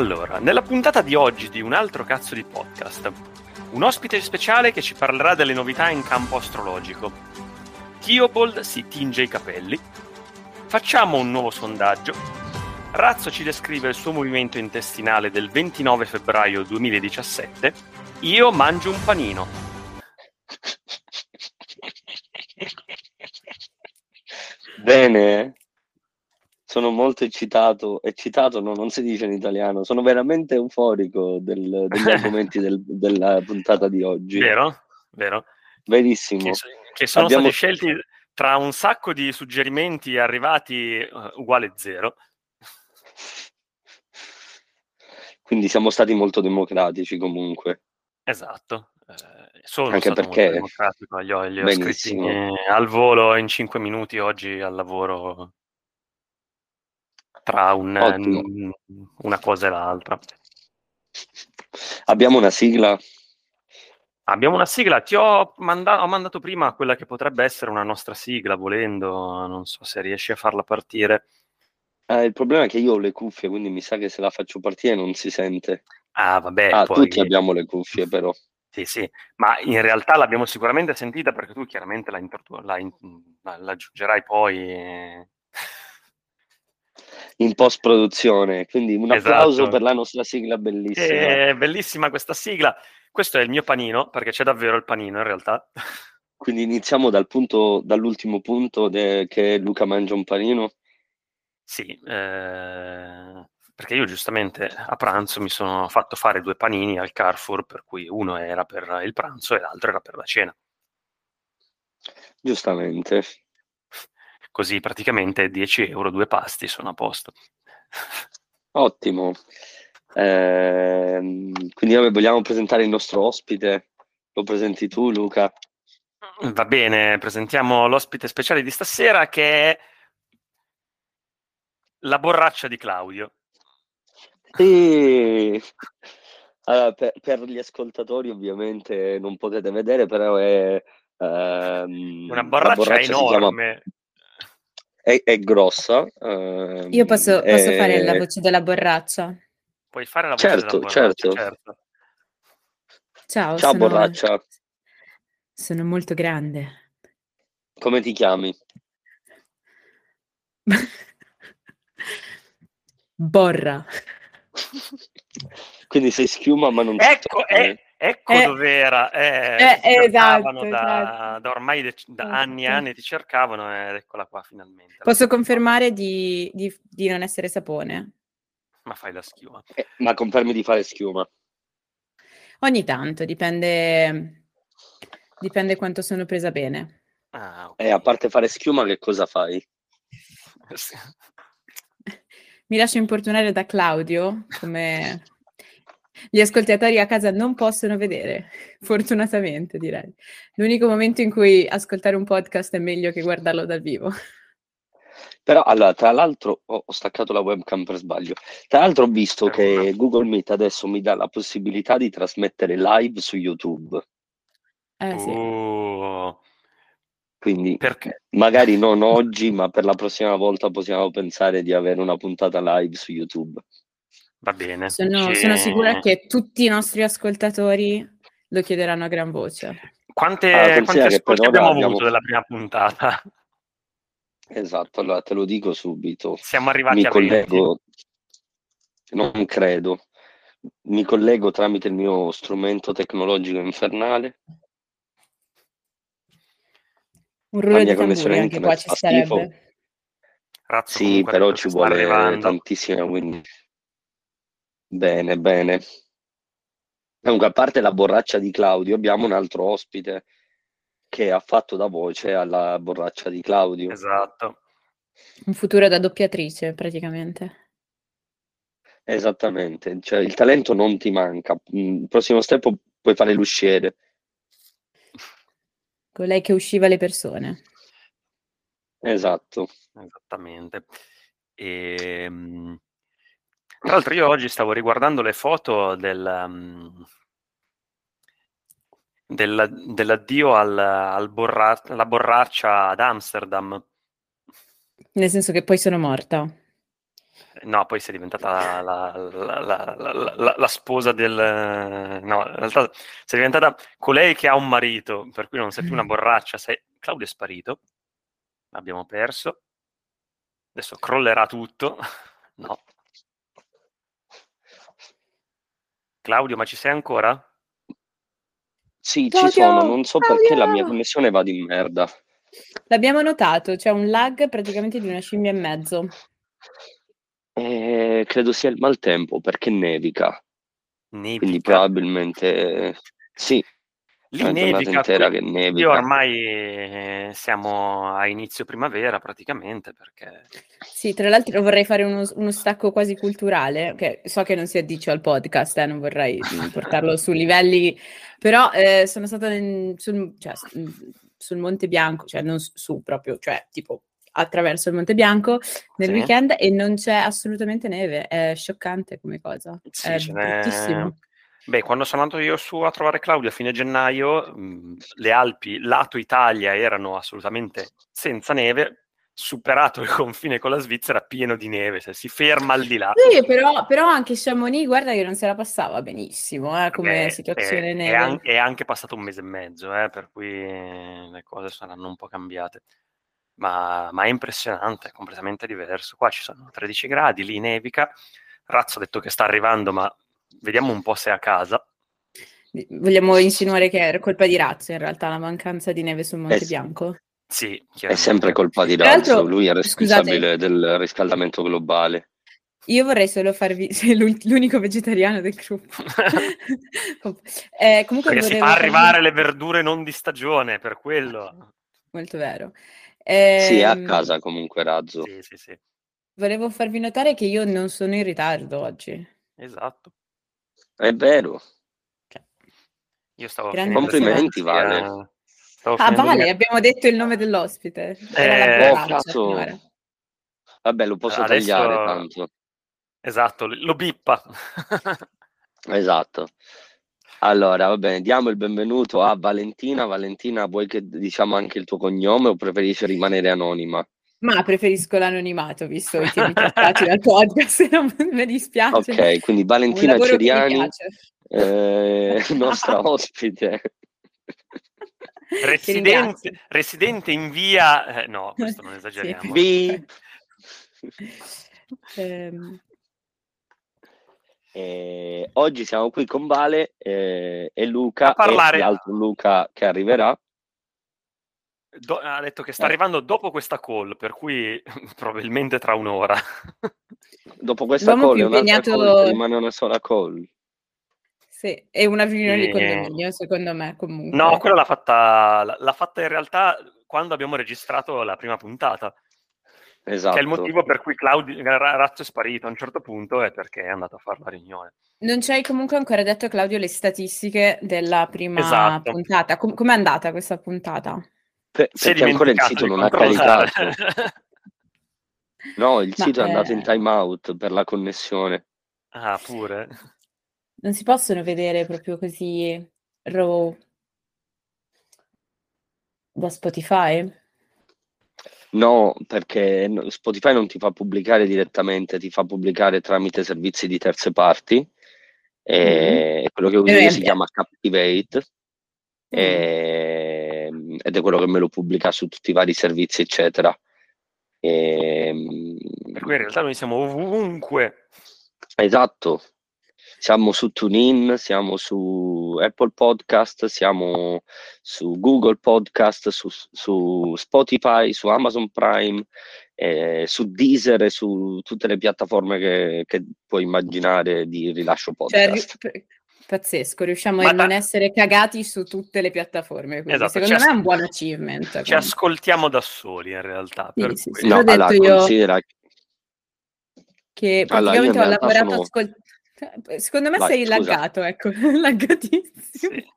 Allora, nella puntata di oggi di un altro cazzo di podcast, un ospite speciale che ci parlerà delle novità in campo astrologico. Theobald si tinge i capelli. Facciamo un nuovo sondaggio. Razzo ci descrive il suo movimento intestinale del 29 febbraio 2017. Io mangio un panino. Bene, sono molto eccitato, eccitato no, non si dice in italiano, sono veramente euforico del, degli argomenti del, della puntata di oggi. Vero? Vero? Verissimo. Che, che sono Abbiamo- stati scelti tra un sacco di suggerimenti arrivati eh, uguale zero. Quindi siamo stati molto democratici comunque. Esatto. Eh, sono Anche perché- democratico, li ho, li ho scritti al volo in 5 minuti oggi al lavoro tra un- n- una cosa e l'altra. Abbiamo una sigla? Abbiamo una sigla, ti ho, manda- ho mandato prima quella che potrebbe essere una nostra sigla, volendo, non so se riesci a farla partire. Eh, il problema è che io ho le cuffie, quindi mi sa che se la faccio partire non si sente. Ah, vabbè, ah, poi... tutti abbiamo le cuffie però. Sì, sì, ma in realtà l'abbiamo sicuramente sentita perché tu chiaramente la, introdu- la, in- la- la aggiungerai poi. Eh. In post-produzione, quindi un Esatto. applauso per la nostra sigla bellissima. È bellissima questa sigla. Questo è il mio panino, perché c'è davvero il panino in realtà. Quindi iniziamo dal punto, dall'ultimo punto de- che Luca mangia un panino. Sì, eh, perché io giustamente a pranzo mi sono fatto fare due panini al Carrefour, per cui uno era per il pranzo e l'altro era per la cena. Giustamente. Così praticamente 10 euro, due pasti, sono a posto. Ottimo. Ehm, quindi noi vogliamo presentare il nostro ospite. Lo presenti tu, Luca? Va bene, presentiamo l'ospite speciale di stasera che è la borraccia di Claudio. Sì. Allora, per, per gli ascoltatori ovviamente non potete vedere, però è ehm, Una borraccia, chiama- enorme. È, è grossa. ehm, Io posso, posso è- fare la voce della borraccia? Puoi fare la voce Certo, della borraccia, certo. certo. Ciao, Ciao sono, borraccia, sono molto grande. come ti chiami? Borra. Quindi sei schiuma ma non Ecco, vede. Eh, ecco Eh. dove era. Eh, Eh, esatto, da, esatto. da ormai de- da Esatto. anni e anni ti cercavano ed eccola qua finalmente. Posso confermare di, di- di non essere sapone? Ma fai la schiuma. Eh, ma confermi di fare schiuma. Ogni tanto, dipende, dipende quanto sono presa bene. Ah, ok. E a parte fare schiuma, che cosa fai? Mi lascio importunare da Claudio, come gli ascoltatori a casa non possono vedere, fortunatamente direi. L'unico momento in cui ascoltare un podcast è meglio che guardarlo dal vivo. Però, allora, tra l'altro, ho, ho staccato la webcam per sbaglio. Tra l'altro, ho visto che Google Meet adesso mi dà la possibilità di trasmettere live su YouTube. Eh sì. Uh, Quindi, perché? magari non oggi, ma per la prossima volta possiamo pensare di avere una puntata live su YouTube. Va bene. Sono, Ci- sono sicura che tutti i nostri ascoltatori lo chiederanno a gran voce. Quante, Ah, quanti che per ascolti abbiamo abbiamo- avuto della prima puntata? Esatto, allora te lo dico subito. Siamo arrivati Mi a 20. collego, non credo, mi collego tramite il mio strumento tecnologico infernale. Un rullo mia di connessione anche qua internet ci starebbe. Razzo Sì, però ci vuole arrivando. tantissima, quindi... Bene, bene. Comunque, a parte la borraccia di Claudio, abbiamo un altro ospite che ha fatto da voce alla borraccia di Claudio. Esatto. Un futuro da doppiatrice, praticamente. Esattamente, cioè il talento non ti manca. Mm, Il prossimo step puoi fare l'usciere. Colei che usciva le persone. Esatto. Esattamente. Ehm, Tra l'altro io oggi stavo riguardando le foto del, um, della- dell'addio al, al borra- alla borraccia ad Amsterdam. Nel senso che poi sono morta. No, poi sei diventata la, la, la, la, sposa del... No, in realtà sei diventata colei che ha un marito, per cui non sei più una borraccia, sei... Claudio è sparito, abbiamo perso, adesso crollerà tutto, no. Claudio, ma ci sei ancora? Sì, Claudio, ci sono, non so Claudio. perché la mia connessione va di merda. L'abbiamo notato, c'è un lag praticamente di una scimmia e mezzo. Eh, credo sia il maltempo perché nevica. Nevica. Quindi probabilmente sì. Lì nevica, intera che nevica. Io ormai eh, siamo a inizio primavera praticamente perché... Sì, tra l'altro vorrei fare uno, uno stacco quasi culturale, che so che non si addice al podcast, eh, non vorrei portarlo su livelli, però eh, sono stata in, sul, cioè, sul Monte Bianco, cioè non su proprio, cioè tipo attraverso il Monte Bianco nel sì. weekend e non c'è assolutamente neve, è scioccante come cosa, sì, è bruttissimo. Beh, quando sono andato io su a trovare Claudio a fine gennaio, mh, le Alpi lato Italia erano assolutamente senza neve, superato il confine con la Svizzera pieno di neve, se si ferma al di là. Sì, però, però anche Chamonix, guarda che non se la passava benissimo eh, come Beh, situazione è, neve. È, an- è, anche passato un mese e mezzo, eh, per cui le cose saranno un po' cambiate. Ma, ma, è impressionante, è completamente diverso. Qua ci sono 13 gradi, lì nevica. Razzo ha detto che sta arrivando, ma vediamo un po' se è a casa. Vogliamo insinuare che è colpa di Razzo in realtà la mancanza di neve sul Monte eh, Bianco? Sì, è sempre colpa di Razzo, lui è responsabile scusate, del riscaldamento globale. Io vorrei solo farvi, sei l'unico vegetariano del gruppo. eh, comunque Perché si fa arrivare le verdure non di stagione, per quello. Molto vero. Eh, sì, è a ehm, casa comunque Razzo. Sì, sì, sì. Volevo farvi notare che io non sono in ritardo oggi. Esatto. È vero. Io stavo Complimenti, Vale. ah, Vale, di... abbiamo detto il nome dell'ospite. Eh, oh, caso... Vabbè, lo posso Adesso... tagliare tanto. Esatto, lo bippa. esatto. Allora, va bene, diamo il benvenuto a Valentina. Valentina, vuoi che diciamo anche il tuo cognome o preferisci rimanere anonima? Ma preferisco l'anonimato, visto i temi trattati dal podcast, non mi dispiace. Ok, quindi Valentina Ceriani, eh, nostra ospite. Residente, residente, in via... Eh, no, questo non esageriamo. Sì. ehm... eh, oggi siamo qui con Vale eh, e Luca parlare... e l'altro Luca che arriverà. Do- ha detto che sta eh. arrivando dopo questa call, per cui probabilmente tra un'ora. dopo questa L'uomo call, impegnato... call rimane una sola call. Sì, è una riunione e... di condominio, secondo me, comunque. No, quella l'ha fatta, l'ha fatta in realtà quando abbiamo registrato la prima puntata. Esatto. Che è il motivo per cui Claudio Razzo è sparito a un certo punto è perché è andato a fare la riunione. Non ci hai comunque ancora detto, Claudio, le statistiche della prima esatto. puntata. Com- com'è andata questa puntata? Per, perché ancora il sito non ha caricato. no, il Ma sito è andato in timeout per la connessione. Ah, pure. Non si possono vedere proprio così raw da Spotify? No, perché Spotify non ti fa pubblicare direttamente, ti fa pubblicare tramite servizi di terze parti. E mm-hmm. quello che uso io si chiama Captivate. Mm. E ed è quello che me lo pubblica su tutti i vari servizi, eccetera. E... Ehm, per cui in realtà noi siamo ovunque. Esatto. Siamo su TuneIn, siamo su Apple Podcast, siamo su Google Podcast, su, su Spotify, su Amazon Prime, eh, su Deezer e su tutte le piattaforme che, che puoi immaginare di rilascio cioè, podcast. Cioè, Pazzesco, riusciamo Ma a non essere cagati su tutte le piattaforme. Esatto, secondo me è un buon achievement. Ci ascoltiamo da soli in realtà. Sì, sì, sì. No, ho detto io considera... che praticamente allora, ho lavorato sono... ascol... Secondo me Vai, sei scusa. laggato, ecco, laggatissimo. Sì.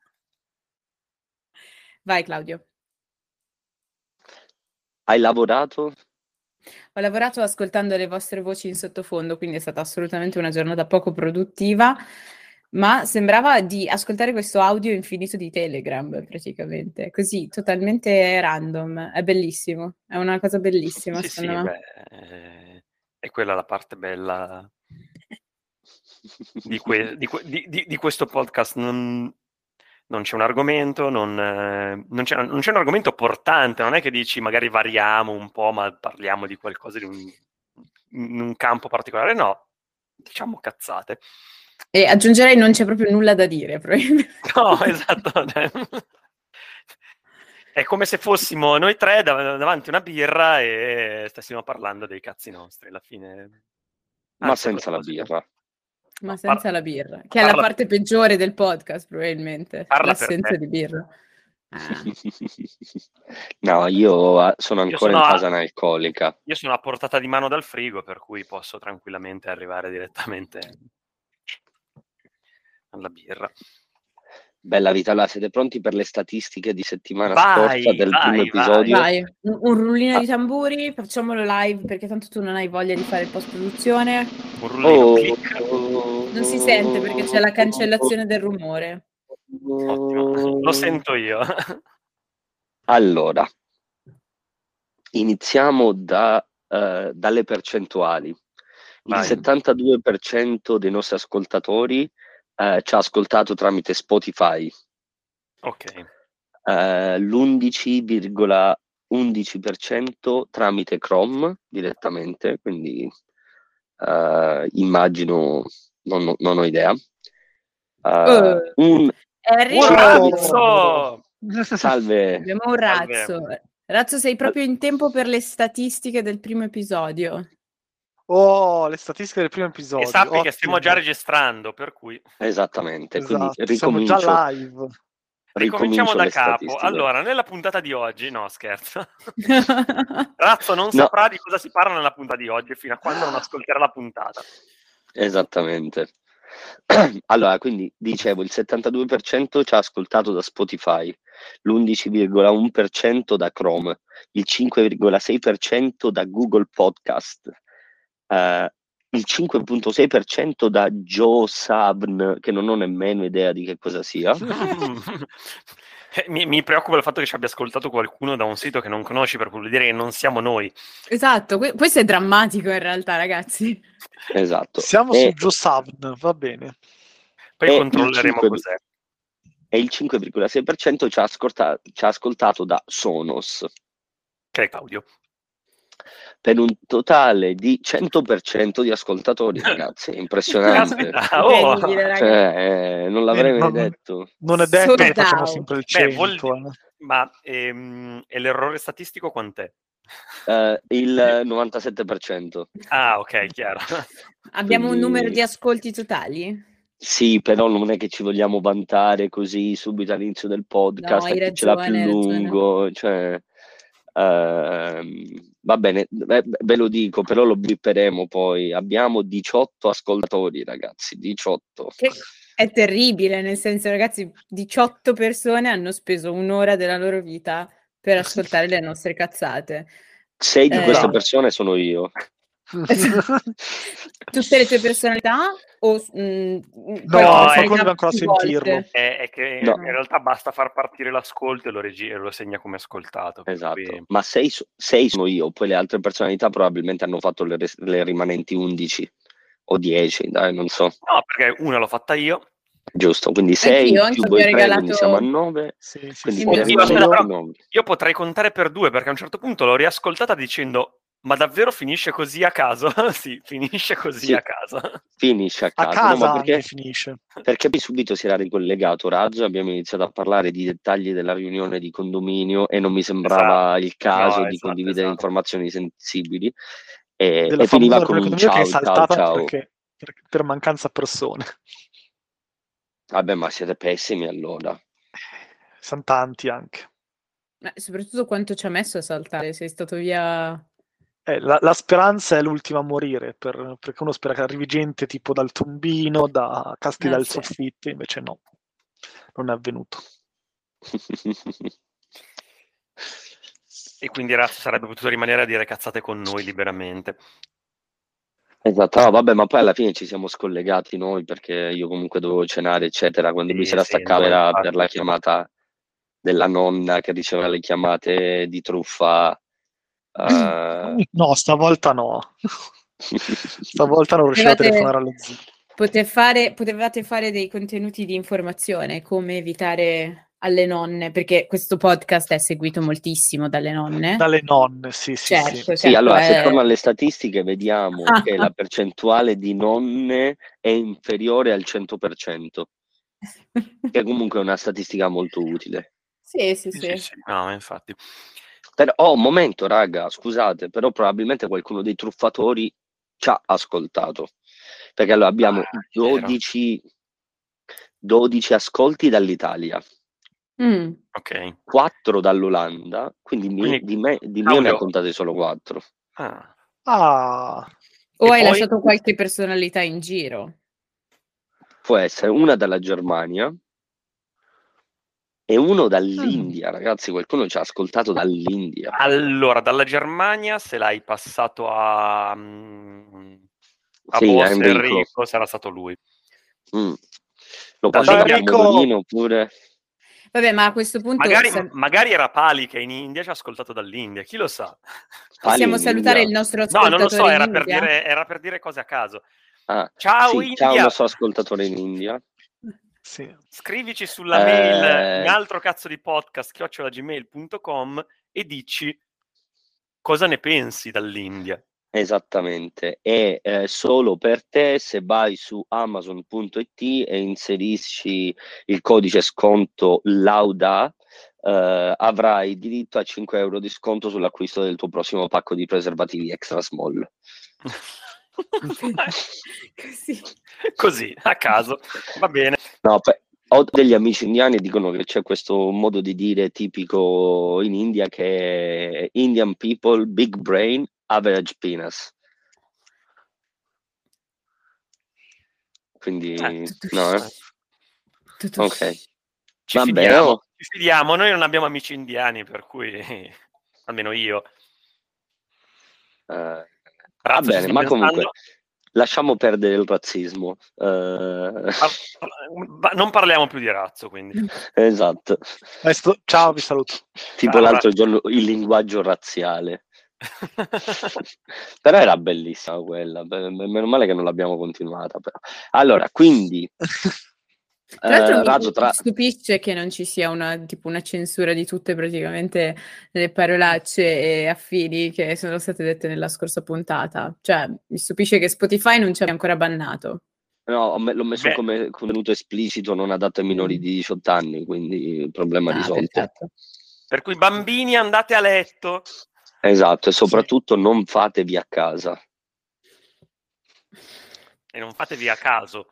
Vai Claudio. Hai lavorato? Ho lavorato ascoltando le vostre voci in sottofondo, quindi è stata assolutamente una giornata poco produttiva ma sembrava di ascoltare questo audio infinito di Telegram praticamente, così totalmente random. È bellissimo, è una cosa bellissima. Sì, sì, beh, E quella è la parte bella di, que- di, que- di, di questo podcast. Non, non c'è un argomento, non, non, c'è, non, c'è, un argomento portante, non è che dici magari variamo un po', ma parliamo di qualcosa di un, in un campo particolare, no, diciamo cazzate. E aggiungerei non c'è proprio nulla da dire, probabilmente. No, esatto. È come se fossimo noi tre dav- davanti a una birra e stessimo parlando dei cazzi nostri alla fine. Ma Anzi, senza la birra. Ma senza Par- la birra, che è la parte peggiore del podcast, probabilmente. Parla l'assenza di birra. Ah. no, io ah, sono ancora io sono in fase analcolica. Io sono a portata di mano dal frigo, per cui posso tranquillamente arrivare direttamente alla birra. Bella vita, là, siete pronti per le statistiche di settimana vai, scorsa del vai, primo episodio? Vai, un, un rullino ah. di tamburi, facciamolo live perché tanto tu non hai voglia di fare post produzione. Un rullino oh, Non si sente perché c'è la cancellazione del rumore. Ottimo, lo sento io. allora, iniziamo da, uh, dalle percentuali. Il 72% dei nostri ascoltatori eh, ci ha ascoltato tramite Spotify. Ok. Eh, l'11,11% tramite Chrome direttamente, quindi eh, immagino, non, non, ho idea. Uh, un, razzo! Salve. Abbiamo un razzo. Salve. Razzo, sei proprio in tempo per le statistiche del primo episodio. Oh, le statistiche del primo episodio. E sappi Ottimo. che stiamo già registrando, per cui... Esattamente, esatto, quindi siamo già live. Ricominciamo da capo. Allora, nella puntata di oggi, no scherzo, Razzo non no. saprà di cosa si parla nella puntata di oggi fino a quando non ascolterà la puntata. Esattamente. Allora, quindi dicevo, il 72% ci ha ascoltato da Spotify, l'11,1% da Chrome, il 5,6% da Google Podcast, eh, il 5.6% da Joe Sabn, che non ho nemmeno idea di che cosa sia. mi, mi, preoccupa il fatto che ci abbia ascoltato qualcuno da un sito che non conosci, per cui dire che non siamo noi. Esatto, que- questo è drammatico in realtà, ragazzi. Esatto. Siamo e... su Joe Sabn, va bene. Poi controlleremo 5... cos'è. E il 5,6% ci ha, ascolta- ci ha ascoltato da Sonos. Che è Claudio per un totale di 100% di ascoltatori, ragazzi, è impressionante. oh. cioè, eh, non l'avrei mai detto. Non è detto che facciamo sempre il 100. Beh, vuol... Eh. Ma ehm, e l'errore statistico quant'è? Uh, il 97%. Ah, ok, chiaro. Abbiamo Quindi... un numero di ascolti totali? Sì, però non è che ci vogliamo vantare così subito all'inizio del podcast, no, che ce l'ha più lungo, cioè... Uh, va bene, ve, ve, lo dico, però lo bipperemo poi. Abbiamo 18 ascoltatori, ragazzi, 18. Che è terribile, nel senso, ragazzi, 18 persone hanno speso un'ora della loro vita per ascoltare le nostre cazzate. Sei di eh, queste persone sono io. Tutte le tue personalità? O, mh, mm, no, qualcuno deve ancora sentirlo. È, è che no. in realtà basta far partire l'ascolto e lo, regi- lo segna come ascoltato. Esatto, cui... ma sei, sei, sono io, poi le altre personalità probabilmente hanno fatto le, le rimanenti 11 o 10, dai, non so. No, perché una l'ho fatta io. Giusto, quindi 6 più voi 3, regalato... quindi siamo a 9. Sì, sì, sì, io, io, io potrei contare per due perché a un certo punto l'ho riascoltata dicendo ma davvero finisce così a caso? sì, finisce così sì, a caso. Finisce a caso. A casa no, perché, finisce. Perché poi subito si era ricollegato Razzo, abbiamo iniziato a parlare di dettagli della riunione di condominio e non mi sembrava esatto. il caso no, di esatto, condividere esatto. informazioni sensibili. E, e finiva con un ciao, che è ciao, ciao. Perché, per, per mancanza persone. Vabbè, ma siete pessimi allora. Sono tanti anche. Ma soprattutto quanto ci ha messo a saltare, sei stato via eh, la, la, speranza è l'ultima a morire, per, perché uno spera che arrivi gente tipo dal tombino, da casti dal soffitto, invece no, non è avvenuto. e quindi Razzo sarebbe potuto rimanere a dire cazzate con noi liberamente. Esatto, no, vabbè, ma poi alla fine ci siamo scollegati noi perché io comunque dovevo cenare, eccetera. Quando sì, lui si era sì, staccato era per la chiamata della nonna che riceveva le chiamate di truffa Uh, no, stavolta no. Stavolta non riuscivo a telefonare allo zio. Pote fare- potevate fare dei contenuti di informazione, come evitare alle nonne, perché questo podcast è seguito moltissimo dalle nonne. Dalle nonne, sì, sì, certo, sì. Sì, certo, allora, se eh, torno alle statistiche, vediamo Ah. che la percentuale di nonne è inferiore al 100%, che comunque è una statistica molto utile. sì, sì, Sì, sì. sì, sì. No, ma infatti. Però, oh, un momento, raga, scusate, però probabilmente qualcuno dei truffatori ci ha ascoltato. Perché allora abbiamo Ah, è vero. 12, 12 ascolti dall'Italia, Mm. Ok. 4 dall'Olanda, quindi, Quindi, di me, di me ne ha contate solo 4. Ah, Ah, O E hai poi- lasciato qualche personalità in giro? Può essere una dalla Germania e uno dall'India, ragazzi, qualcuno ci ha ascoltato dall'India. Allora, dalla Germania, se l'hai passato a, mm, a Sì, boss Enrico. Enrico, sarà stato lui. Mm. Lo passato a Modolino oppure... Vabbè, ma a questo punto Magari, sa- magari era Pali che in India ci ha ascoltato dall'India, chi lo sa? possiamo salutare India. il nostro No, ascoltatore non lo so, era per, dire, era per dire cose a caso. Ah, Ciao sì, India, ciao, nostro ascoltatore in India. Sì. scrivici sulla Eh. mail un altro cazzo di podcast chiocciolagmail.com e dici cosa ne pensi dall'India. Esattamente, è eh, solo per te se vai su amazon.it e inserisci il codice sconto LAUDA, eh, avrai diritto a 5 euro di sconto sull'acquisto del tuo prossimo pacco di preservativi extra small. Così. Così, a caso, va bene. No, pe- ho degli amici indiani che dicono che c'è questo modo di dire tipico in India che è Indian people, big brain, average penis. Quindi, Eh, no, eh? Tutto- Ok. Ci Vabbè, fidiamo, oh. ci fidiamo, noi non abbiamo amici indiani, per cui almeno io. Eh, va bene, ma pensando- comunque lasciamo perdere il razzismo. Eh, non parliamo più di razzo, quindi. esatto, Adesso- ciao, vi saluto. tipo Ciao, l'altro giorno il linguaggio razziale. Però era bellissima quella, meno male che non l'abbiamo continuata. Però. Allora, quindi, Tra l'altro eh, mi- Razzo, tra... mi stupisce che non ci sia una, tipo una censura di tutte praticamente le parolacce e affini che sono state dette nella scorsa puntata. Cioè, mi stupisce che Spotify non ci abbia ancora bannato. No, l'ho messo Beh. come contenuto esplicito non adatto ai minori di 18 anni, quindi problema Ah, risolto. perfetto. Per cui bambini andate a letto. Esatto, e soprattutto non fatevi a casa. E non fatevi a caso.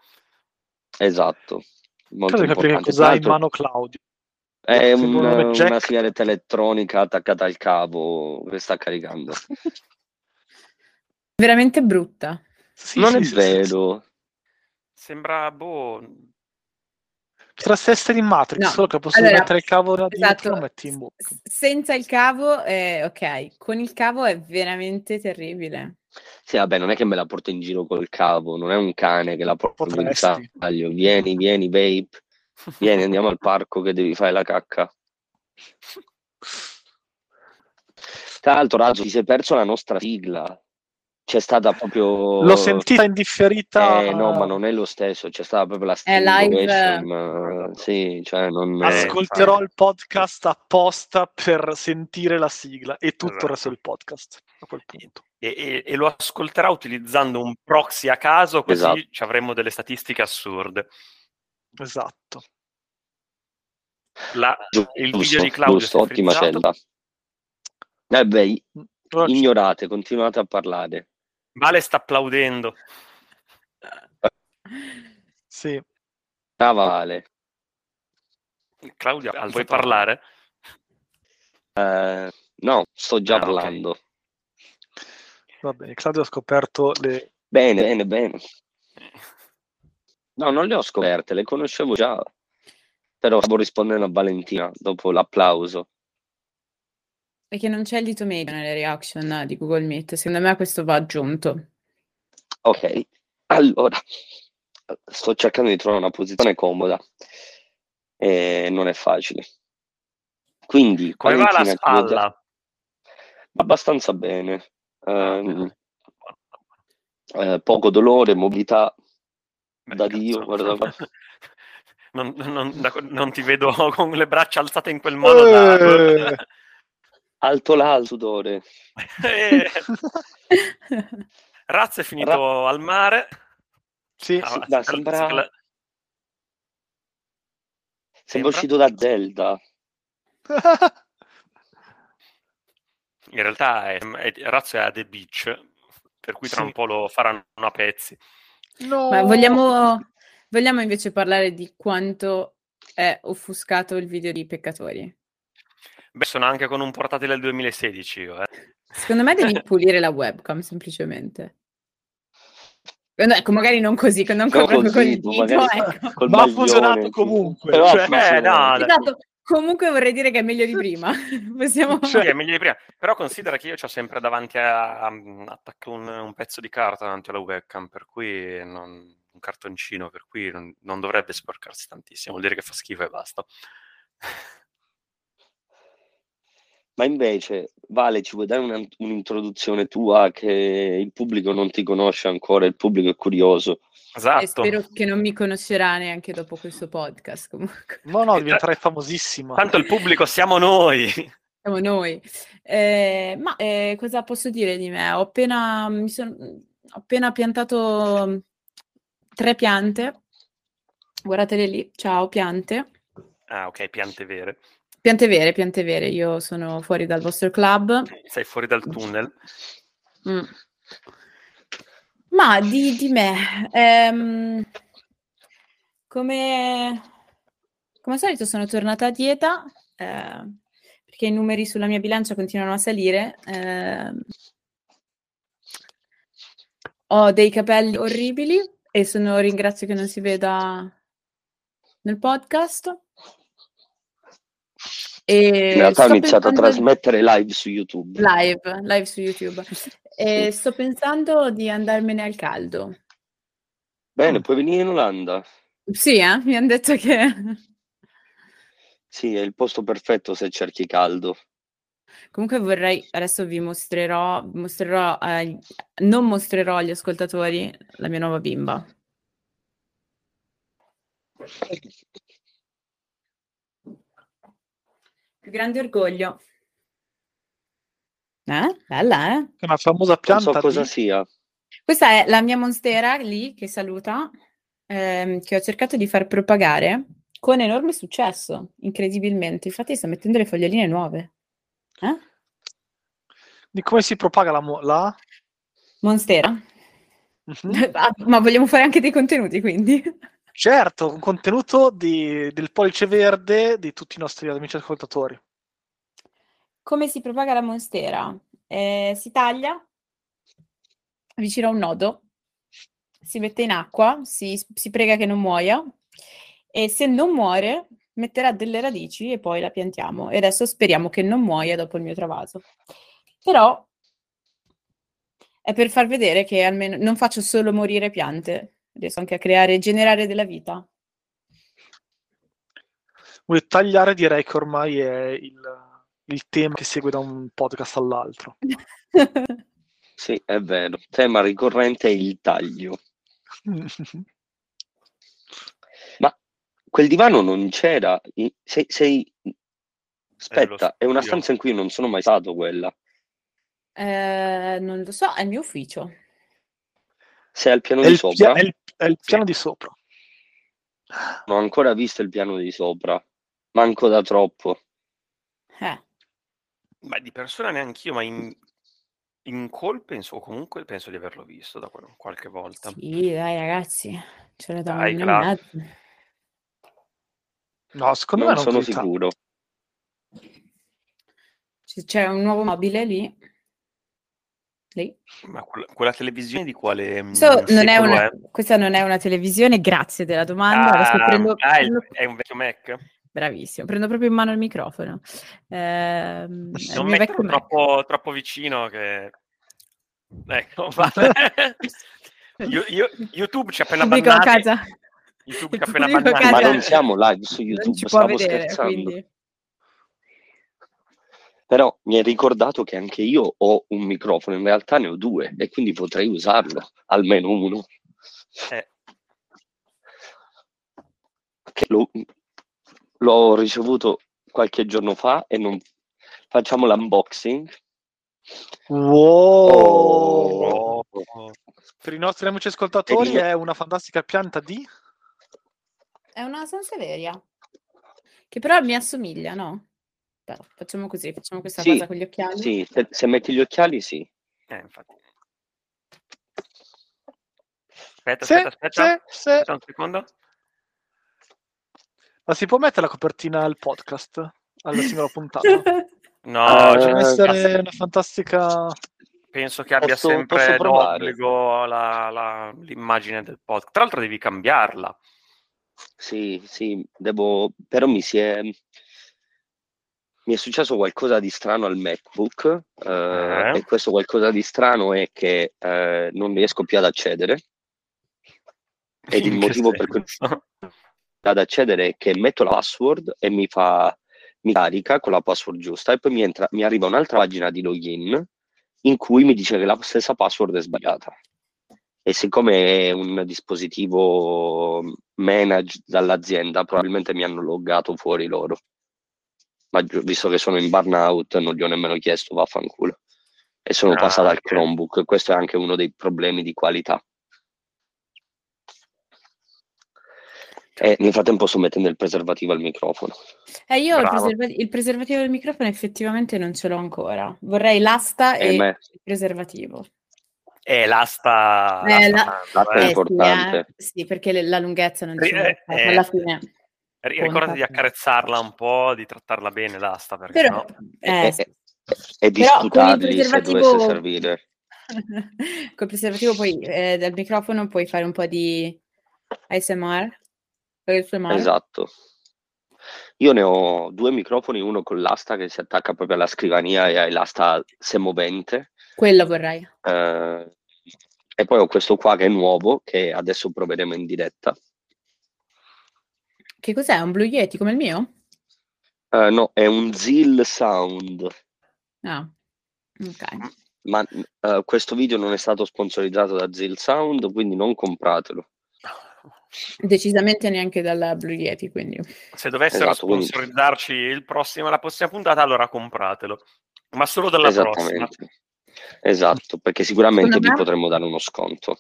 Esatto, molto Credo importante. cosa ha in mano Claudio. È un una, nome Jack. una sigaretta elettronica attaccata al cavo che sta caricando. Veramente brutta. Sì, non sì, è sì, sì, vero. Sembra, boh... Potresti essere in Matrix, No, solo che posso allora, mettere il cavo da dietro Esatto. e metti in bocca. S- senza il cavo, è ok. Con il cavo è veramente terribile. Sì, vabbè, non è che me la porto in giro col cavo, non è un cane che la porto in Potresti. taglio. Vieni, vieni, babe. Vieni, andiamo al parco che devi fare la cacca. Tra l'altro, Razzo, ti sei perso la nostra sigla. C'è stata proprio... L'ho sentita in differita. Eh, no, ma non è lo stesso, c'è stata proprio la È live, stimulation, eh, sì, cioè non... Ascolterò infatti. il podcast apposta per sentire la sigla e tutto Esatto. il resto del podcast a quel punto. E, e- e lo ascolterà utilizzando un proxy a caso, così Esatto. ci avremo delle statistiche assurde. Esatto. La- Giusto, il video di Claudio giusto, è ottima scelta. Eh beh, ignorate, continuate a parlare. Vale sta applaudendo. Sì. Ah, vale. Claudio, Alza vuoi parlare? Eh, no, sto già Ah, parlando. Va bene, Claudio ha scoperto le... Bene, bene, bene. No, non le ho scoperte, le conoscevo già. Però stavo rispondendo a Valentina dopo l'applauso. Perché non c'è il dito medio nelle reaction di Google Meet. Secondo me questo va aggiunto. Ok, allora, sto cercando di trovare una posizione comoda e non è facile. Quindi, Come va la spalla? abbastanza bene. Ehm, Eh, poco dolore, mobilità Beh, da cazzo. Dio, guarda qua. non, non- da- non ti vedo con le braccia alzate in quel modo. da- Eh. Alto là, il sudore. Eh, Raz è finito al mare. Sì, Ah, sì, si- sembra- Sembra Sembra? uscito da Zelda. In realtà è, è, Raz è a The Beach, per cui tra Sì. un po' lo faranno a pezzi. no. Ma vogliamo, vogliamo invece parlare di quanto è offuscato il video di Peccatori? Beh, sono anche con un portatile del 2016 io, eh. Secondo me devi pulire la webcam semplicemente. No, ecco, magari non così, non Non proprio con così, il dito, magari- ecco. Ma ha funzionato comunque, Però cioè- funzionato. Eh, no. Esatto, comunque vorrei dire che è meglio di prima. Possiamo... Sì, è meglio di prima. Però considera che io ho sempre davanti a, a- attacco un, un pezzo di carta davanti alla webcam, per cui non- un cartoncino, per cui non, non dovrebbe sporcarsi tantissimo, vuol dire che fa schifo e basta. Ma invece, Vale, ci vuoi dare una- un'introduzione tua che il pubblico non ti conosce ancora, il pubblico è curioso. E Esatto. spero che non mi conoscerà neanche dopo questo podcast. Comunque, No, no, Eh, diventerai famosissima. Tanto il pubblico siamo noi. siamo noi. Eh, ma eh, cosa posso dire di me? Ho appena, mi sono, ho appena piantato tre piante. Guardatele lì. Ciao, piante. Ah, ok, piante vere. Piante vere, piante vere. Io sono fuori dal vostro club. Sei fuori dal tunnel. Mm. Ma di, di me, ehm, come, come al solito sono tornata a dieta eh, perché i numeri sulla mia bilancia continuano a salire. ehm, ho dei capelli orribili e sono, ringrazio che non si veda nel podcast. E In realtà ho iniziato a pensando- trasmettere live su YouTube. Live, live su YouTube. E sto pensando di andarmene al caldo. Bene, puoi venire in Olanda. Sì, eh? Mi hanno detto che... Sì, è il posto perfetto se cerchi caldo. Comunque vorrei, adesso vi mostrerò, mostrerò, agli- non mostrerò agli ascoltatori la mia nuova bimba. Più grande orgoglio. Eh? Bella, eh? È una famosa Non pianta. so cosa lì. sia. Questa è la mia monstera lì che saluta, ehm, che ho cercato di far propagare con enorme successo, incredibilmente. Infatti sta mettendo le foglioline nuove. Eh? Di come si propaga la... mo- la... Monstera. Mhm. Ah, Ma vogliamo fare anche dei contenuti, quindi. Certo, un contenuto di- del pollice verde di tutti i nostri amici ascoltatori. Come si propaga la monstera? Eh, si taglia vicino a un nodo, si mette in acqua, si, si prega che non muoia e se non muore metterà delle radici e poi la piantiamo. E adesso speriamo che non muoia dopo il mio travaso. Però è per far vedere che almeno non faccio solo morire piante, riesco anche a creare e generare della vita. Vuoi tagliare? Direi che ormai è il, il tema che segue da un podcast all'altro. Sì, è vero. Tema ricorrente è il taglio. Ma quel divano non c'era. Sei, sei- Aspetta, è una studio. stanza in cui non sono mai stato quella. Eh, non lo so, è il mio ufficio. Sei al piano È di il, sopra? pia- è il- è il Sì. piano di sopra. Non ho ancora visto il piano di sopra. Manco da troppo. Eh. Ma di persona neanch'io, ma in, in call penso, o comunque penso di averlo visto da qual- qualche volta. Sì, dai ragazzi, ce l'ho da Dai, mezzo. No, secondo non me non sono sicuro. C'è un nuovo mobile lì. Lì. Ma quella, quella televisione di quale mm, Questo non è una, è? questa non è una televisione, grazie della domanda. Ah, prendo, ah, il- prendo- è un vecchio Mac? bravissimo, prendo proprio in mano il microfono. È il Non metterlo troppo, troppo vicino che... Ecco, vale. Io- io- YouTube ci ha appena casa, YouTube ci ha appena bannati. Ma non siamo live su non YouTube, ci può stavo vedere, scherzando. quindi Però mi è ricordato che anche io ho un microfono, in realtà ne ho due e quindi potrei usarlo, almeno uno. Eh, Che lo- l'ho ricevuto qualche giorno fa e non facciamo l'unboxing. Wow! oh, Per i nostri amici ascoltatori è una fantastica pianta di... È una Sansevieria. Che però mi assomiglia, no? Aspetta, facciamo così, facciamo questa Sì, cosa con gli occhiali. Sì, se, se metti gli occhiali, sì. eh, infatti. Aspetta, Sì, aspetta, aspetta. sì, sì. Aspetta un secondo. Ma si può mettere la copertina al podcast? Alla singola puntata? No, Eh, cioè, Deve essere cazzo. una fantastica... penso che abbia posso- sempre posso provare. d'obbligo la- la- l'immagine del podcast. Tra l'altro devi cambiarla. Sì, sì, devo... però mi si è... Mi è successo qualcosa di strano al MacBook eh, Eh? e questo qualcosa di strano è che eh, non riesco più ad accedere ed il motivo per cui senso? ad accedere è che metto la password e mi fa mi carica con la password giusta e poi mi, entra, mi arriva un'altra pagina di login in cui mi dice che la stessa password è sbagliata. E siccome è un dispositivo managed dall'azienda, probabilmente mi hanno loggato fuori loro. Ma gi- visto che sono in burnout, non gli ho nemmeno chiesto, vaffanculo. E sono Ah, passato al ok. Chromebook. Questo è anche uno dei problemi di qualità. E nel frattempo sto mettendo il preservativo al microfono. Eh, io il, preserva- il preservativo del microfono effettivamente non ce l'ho ancora. Vorrei l'asta Eh, e il preservativo. Eh, l'asta... Eh, l'asta la- L'asta eh. è Eh, importante. Sì, eh, sì, perché le- la lunghezza non che eh, alla fine. Ricordati di accarezzarla un po', di trattarla bene l'asta, perché Però, sennò... eh, E, e- e di Però con il sputarli se preservativo- dovesse servire. Col preservativo poi eh, dal microfono puoi fare un po' di ASMR. ASMR. Esatto. Io ne ho due microfoni, uno con l'asta che si attacca proprio alla scrivania e hai l'asta semovente. Quello vorrei. eh, e poi ho questo qua che è nuovo, che adesso proveremo in diretta. Che cos'è? Un Blue Yeti come il mio? Eh, no, è un Zill Sound. Ah, ok. Ma eh, questo video non è stato sponsorizzato da Zill Sound, quindi non compratelo. Decisamente neanche dalla Blue Yeti, quindi. Se dovessero Esatto, quindi- sponsorizzarci il prossimo, la prossima puntata, allora compratelo. Ma solo dalla prossima. Esatto, perché sicuramente vi potremo dare uno sconto.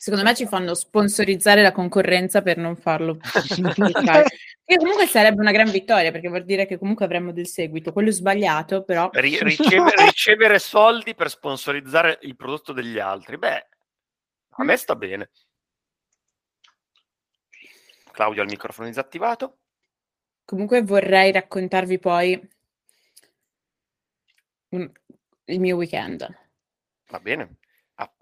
Secondo me ci fanno sponsorizzare la concorrenza per non farlo. pubblicare. Che comunque sarebbe una gran vittoria perché vuol dire che comunque avremmo del seguito. Quello sbagliato, però. Ri- riceve- ricevere soldi per sponsorizzare il prodotto degli altri. Beh, a me sta bene. Claudio ha il microfono disattivato. Comunque vorrei raccontarvi poi un- il mio weekend. Va bene. Ah,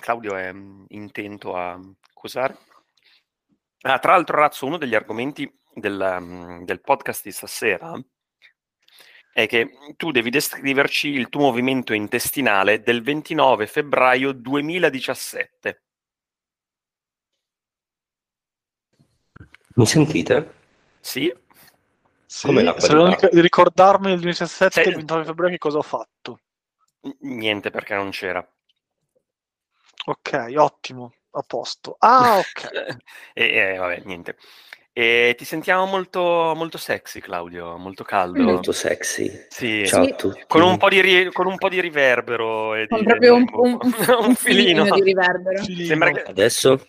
Claudio è mm, intento a cosare. Ah, tra l'altro, Razzo, uno degli argomenti del, mm, del podcast di stasera è che tu devi descriverci il tuo movimento intestinale del 29 febbraio 2017. Mi sentite? Sì? Sì, Come la se ric- ricordarmi il 17 Sei- e il 29 febbraio che cosa ho fatto. N- Niente perché non c'era. Ok, ottimo, a posto. Ah, ok. e, e, vabbè, niente. E ti sentiamo molto, molto sexy, Claudio, molto caldo. Molto sexy. Sì. Ciao Sì. a tutti. Con un, po di ri- con un po' di riverbero. E Con di, proprio un, un- un- filino di riverbero. Filino. Sembra che- Adesso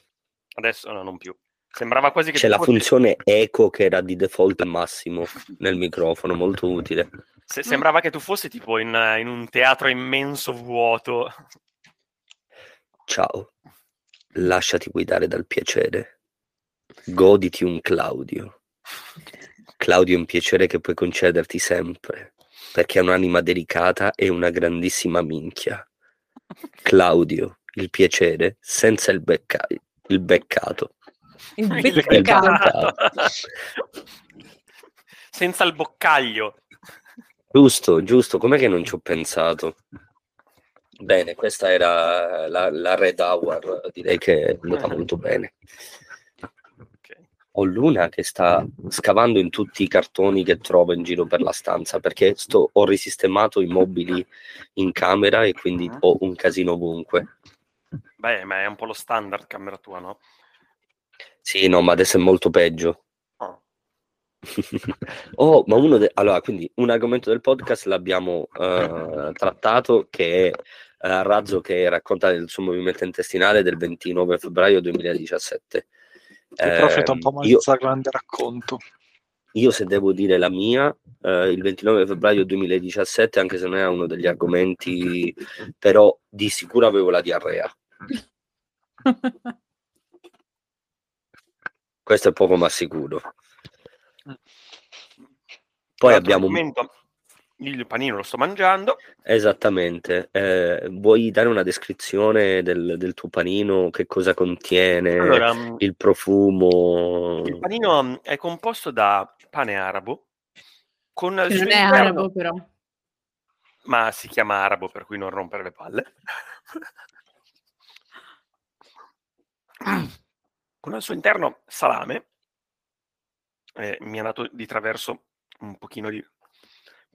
Adesso no, non più. Sembrava quasi che c'è la fossi- funzione eco che era di default al massimo nel microfono, molto utile. se- sembrava che tu fossi tipo in, in un teatro immenso vuoto. Ciao, lasciati guidare dal piacere. Goditi un Claudio. Claudio è un piacere che puoi concederti sempre, perché è un'anima delicata e una grandissima minchia. Claudio, il piacere senza il, becca- il beccato. Il Il beccato. beccato. Senza il boccaglio. Giusto, giusto, com'è che non ci ho pensato? Bene, questa era la, la Red Hour, direi che è andata molto bene. Ho Luna che sta scavando in tutti i cartoni che trova in giro per la stanza perché sto, ho risistemato i mobili in camera e quindi ho un casino ovunque. Beh, ma è un po' lo standard camera tua, no? Sì, no, ma adesso è molto peggio. Oh. oh, ma uno de- allora, quindi un argomento del podcast l'abbiamo uh, trattato che è uh, Razzo che racconta il suo movimento intestinale del 29 febbraio 2017. Il profeta un po' Ehm, io, mazza grande racconto. io se devo dire la mia, eh, il 29 febbraio 2017, anche se non era uno degli argomenti, però di sicuro avevo la diarrea. Questo è poco ma sicuro. Poi L'altro abbiamo argomento, il panino lo sto mangiando. esattamente. eh, vuoi dare una descrizione del, del tuo panino? Che cosa contiene? Allora, il profumo? il panino mm, è composto da pane arabo con non è interno- arabo, però. ma si chiama arabo per cui non rompere le palle. con al suo interno salame. Eh, mi è andato di traverso un pochino di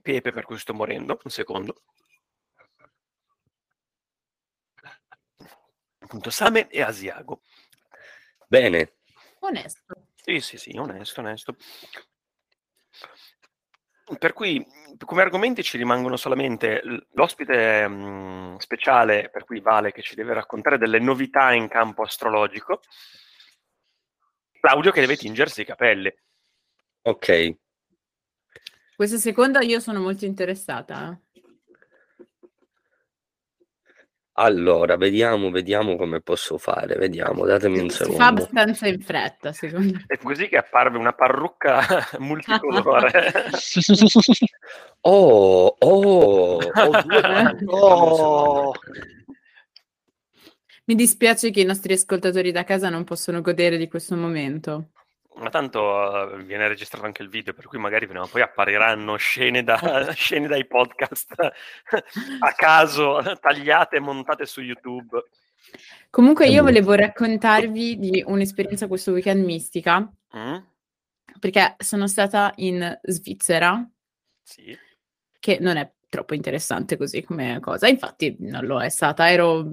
pepe per cui sto morendo. Un secondo. Appunto, salame e asiago. Bene, Onesto. Sì, sì, sì, onesto, onesto. Per cui come argomenti ci rimangono solamente l'ospite mh, speciale, per cui Vale che ci deve raccontare delle novità in campo astrologico, Claudio che deve tingersi i capelli. ok. Questa seconda io sono molto interessata. Allora, vediamo, vediamo come posso fare. Vediamo, datemi un Si fa secondo. abbastanza in fretta, secondo me. È così che apparve una parrucca multicolore. Oh, oh, ho due. Oh, Mi dispiace che i nostri ascoltatori da casa non possono godere di questo momento. Ma tanto eh, viene registrato anche il video, per cui magari prima o poi appariranno scene, da, scene dai podcast a caso, tagliate e montate su YouTube. Comunque io Allora. volevo raccontarvi di un'esperienza questo weekend mistica, Mm? perché sono stata in Svizzera, Sì. che non è troppo interessante così come cosa. Infatti non lo è stata, ero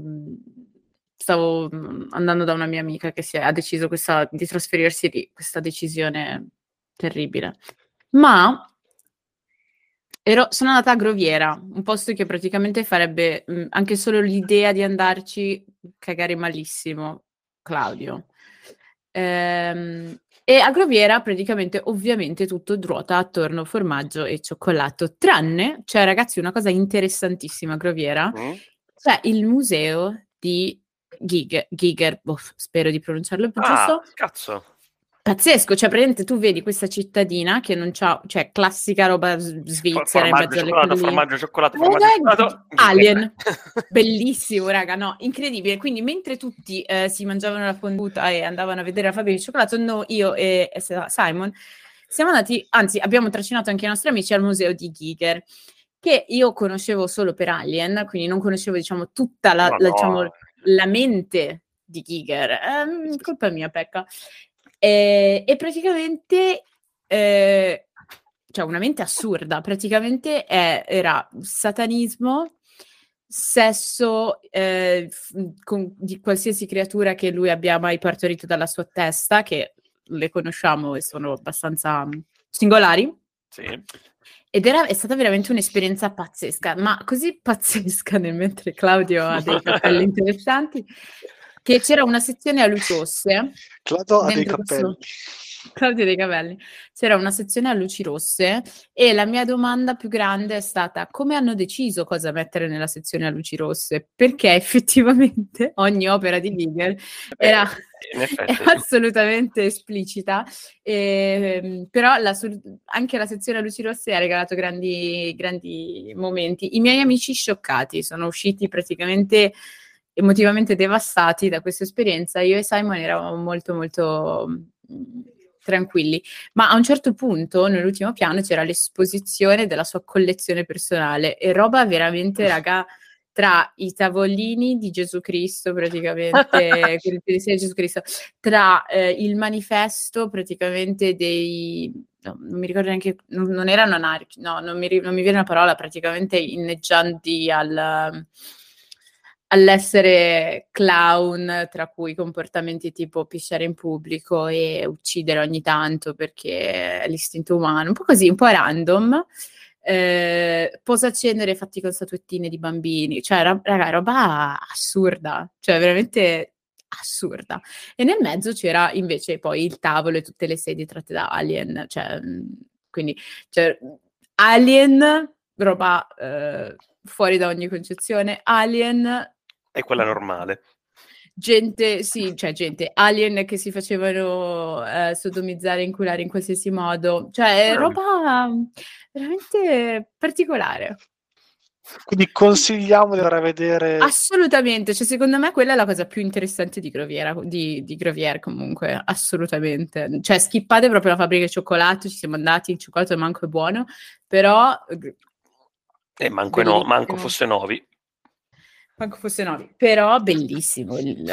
stavo mm, andando da una mia amica che si è, ha deciso questa, di trasferirsi lì, questa decisione terribile. Ma ero, sono andata a Groviera, un posto che praticamente farebbe mm, anche solo l'idea di andarci cagare malissimo, Claudio. Ehm, e a Groviera praticamente ovviamente tutto ruota attorno formaggio e cioccolato, tranne, cioè ragazzi una cosa interessantissima a Groviera, Mm? c'è il museo di Giger, Giger boh, spero di pronunciarlo più giusto, Ah, cazzo. pazzesco, cioè praticamente tu vedi questa cittadina che non c'ha, cioè classica roba svizzera in mezzo alle colline. formaggio, cioccolato, formaggio, cioccolato. Alien. Bellissimo, raga, no, incredibile. Quindi mentre tutti eh, si mangiavano la fonduta e andavano a vedere la fabbrica di cioccolato, no, io e, e Simon siamo andati, anzi abbiamo trascinato anche i nostri amici al museo di Giger, che io conoscevo solo per Alien, quindi non conoscevo diciamo tutta la, la, no. diciamo, la mente di Giger. Ehm, colpa mia, pecca. E, e praticamente... eh, cioè una mente assurda, praticamente è- era satanismo, sesso eh, con- di qualsiasi creatura che lui abbia mai partorito dalla sua testa, che le conosciamo e sono abbastanza singolari. Sì. Ed era, è stata veramente un'esperienza pazzesca, ma così pazzesca nel mentre Claudio ha dei capelli interessanti, che c'era una sezione a luci rosse Claudio ha dei dentro questo- capelli. Claudio dei capelli. C'era una sezione a luci rosse e la mia domanda più grande è stata come hanno deciso cosa mettere nella sezione a luci rosse? Perché effettivamente ogni opera di Giger era in effetti. è assolutamente esplicita, ehm, però la anche la sezione a luci rosse ha regalato grandi, grandi momenti. I miei amici scioccati sono usciti praticamente emotivamente devastati da questa esperienza. Io e Simon eravamo molto, molto mm, tranquilli, ma a un certo punto, nell'ultimo piano, c'era l'esposizione della sua collezione personale e roba veramente, raga, tra i tavolini di Gesù Cristo, praticamente, di Gesù Cristo, tra eh, il manifesto praticamente dei... No, non mi ricordo neanche, non, non erano anarchici, no, non mi, non mi viene la parola, praticamente inneggianti al all'essere clown, tra cui comportamenti tipo pisciare in pubblico e uccidere ogni tanto perché è l'istinto umano, un po' così, un po' random. Eh, posacenere fatti con statuettine di bambini, cioè raga, roba assurda, cioè veramente assurda. E nel mezzo c'era invece poi il tavolo e tutte le sedie tratte da Alien, cioè, quindi cioè, Alien, roba eh, fuori da ogni concezione, Alien è quella normale. Gente, sì, cioè gente, alien che si facevano eh, sodomizzare, inculare in qualsiasi modo, cioè è roba veramente particolare. Quindi consigliamo di andare a vedere. Assolutamente, cioè secondo me quella è la cosa più interessante di Groviera, di, di Grovier comunque, assolutamente. Cioè skippate proprio la fabbrica di cioccolato, ci siamo andati, il cioccolato manco è buono, però... Eh, manco, no, manco fosse novi manco fosse novi, però bellissimo. Il,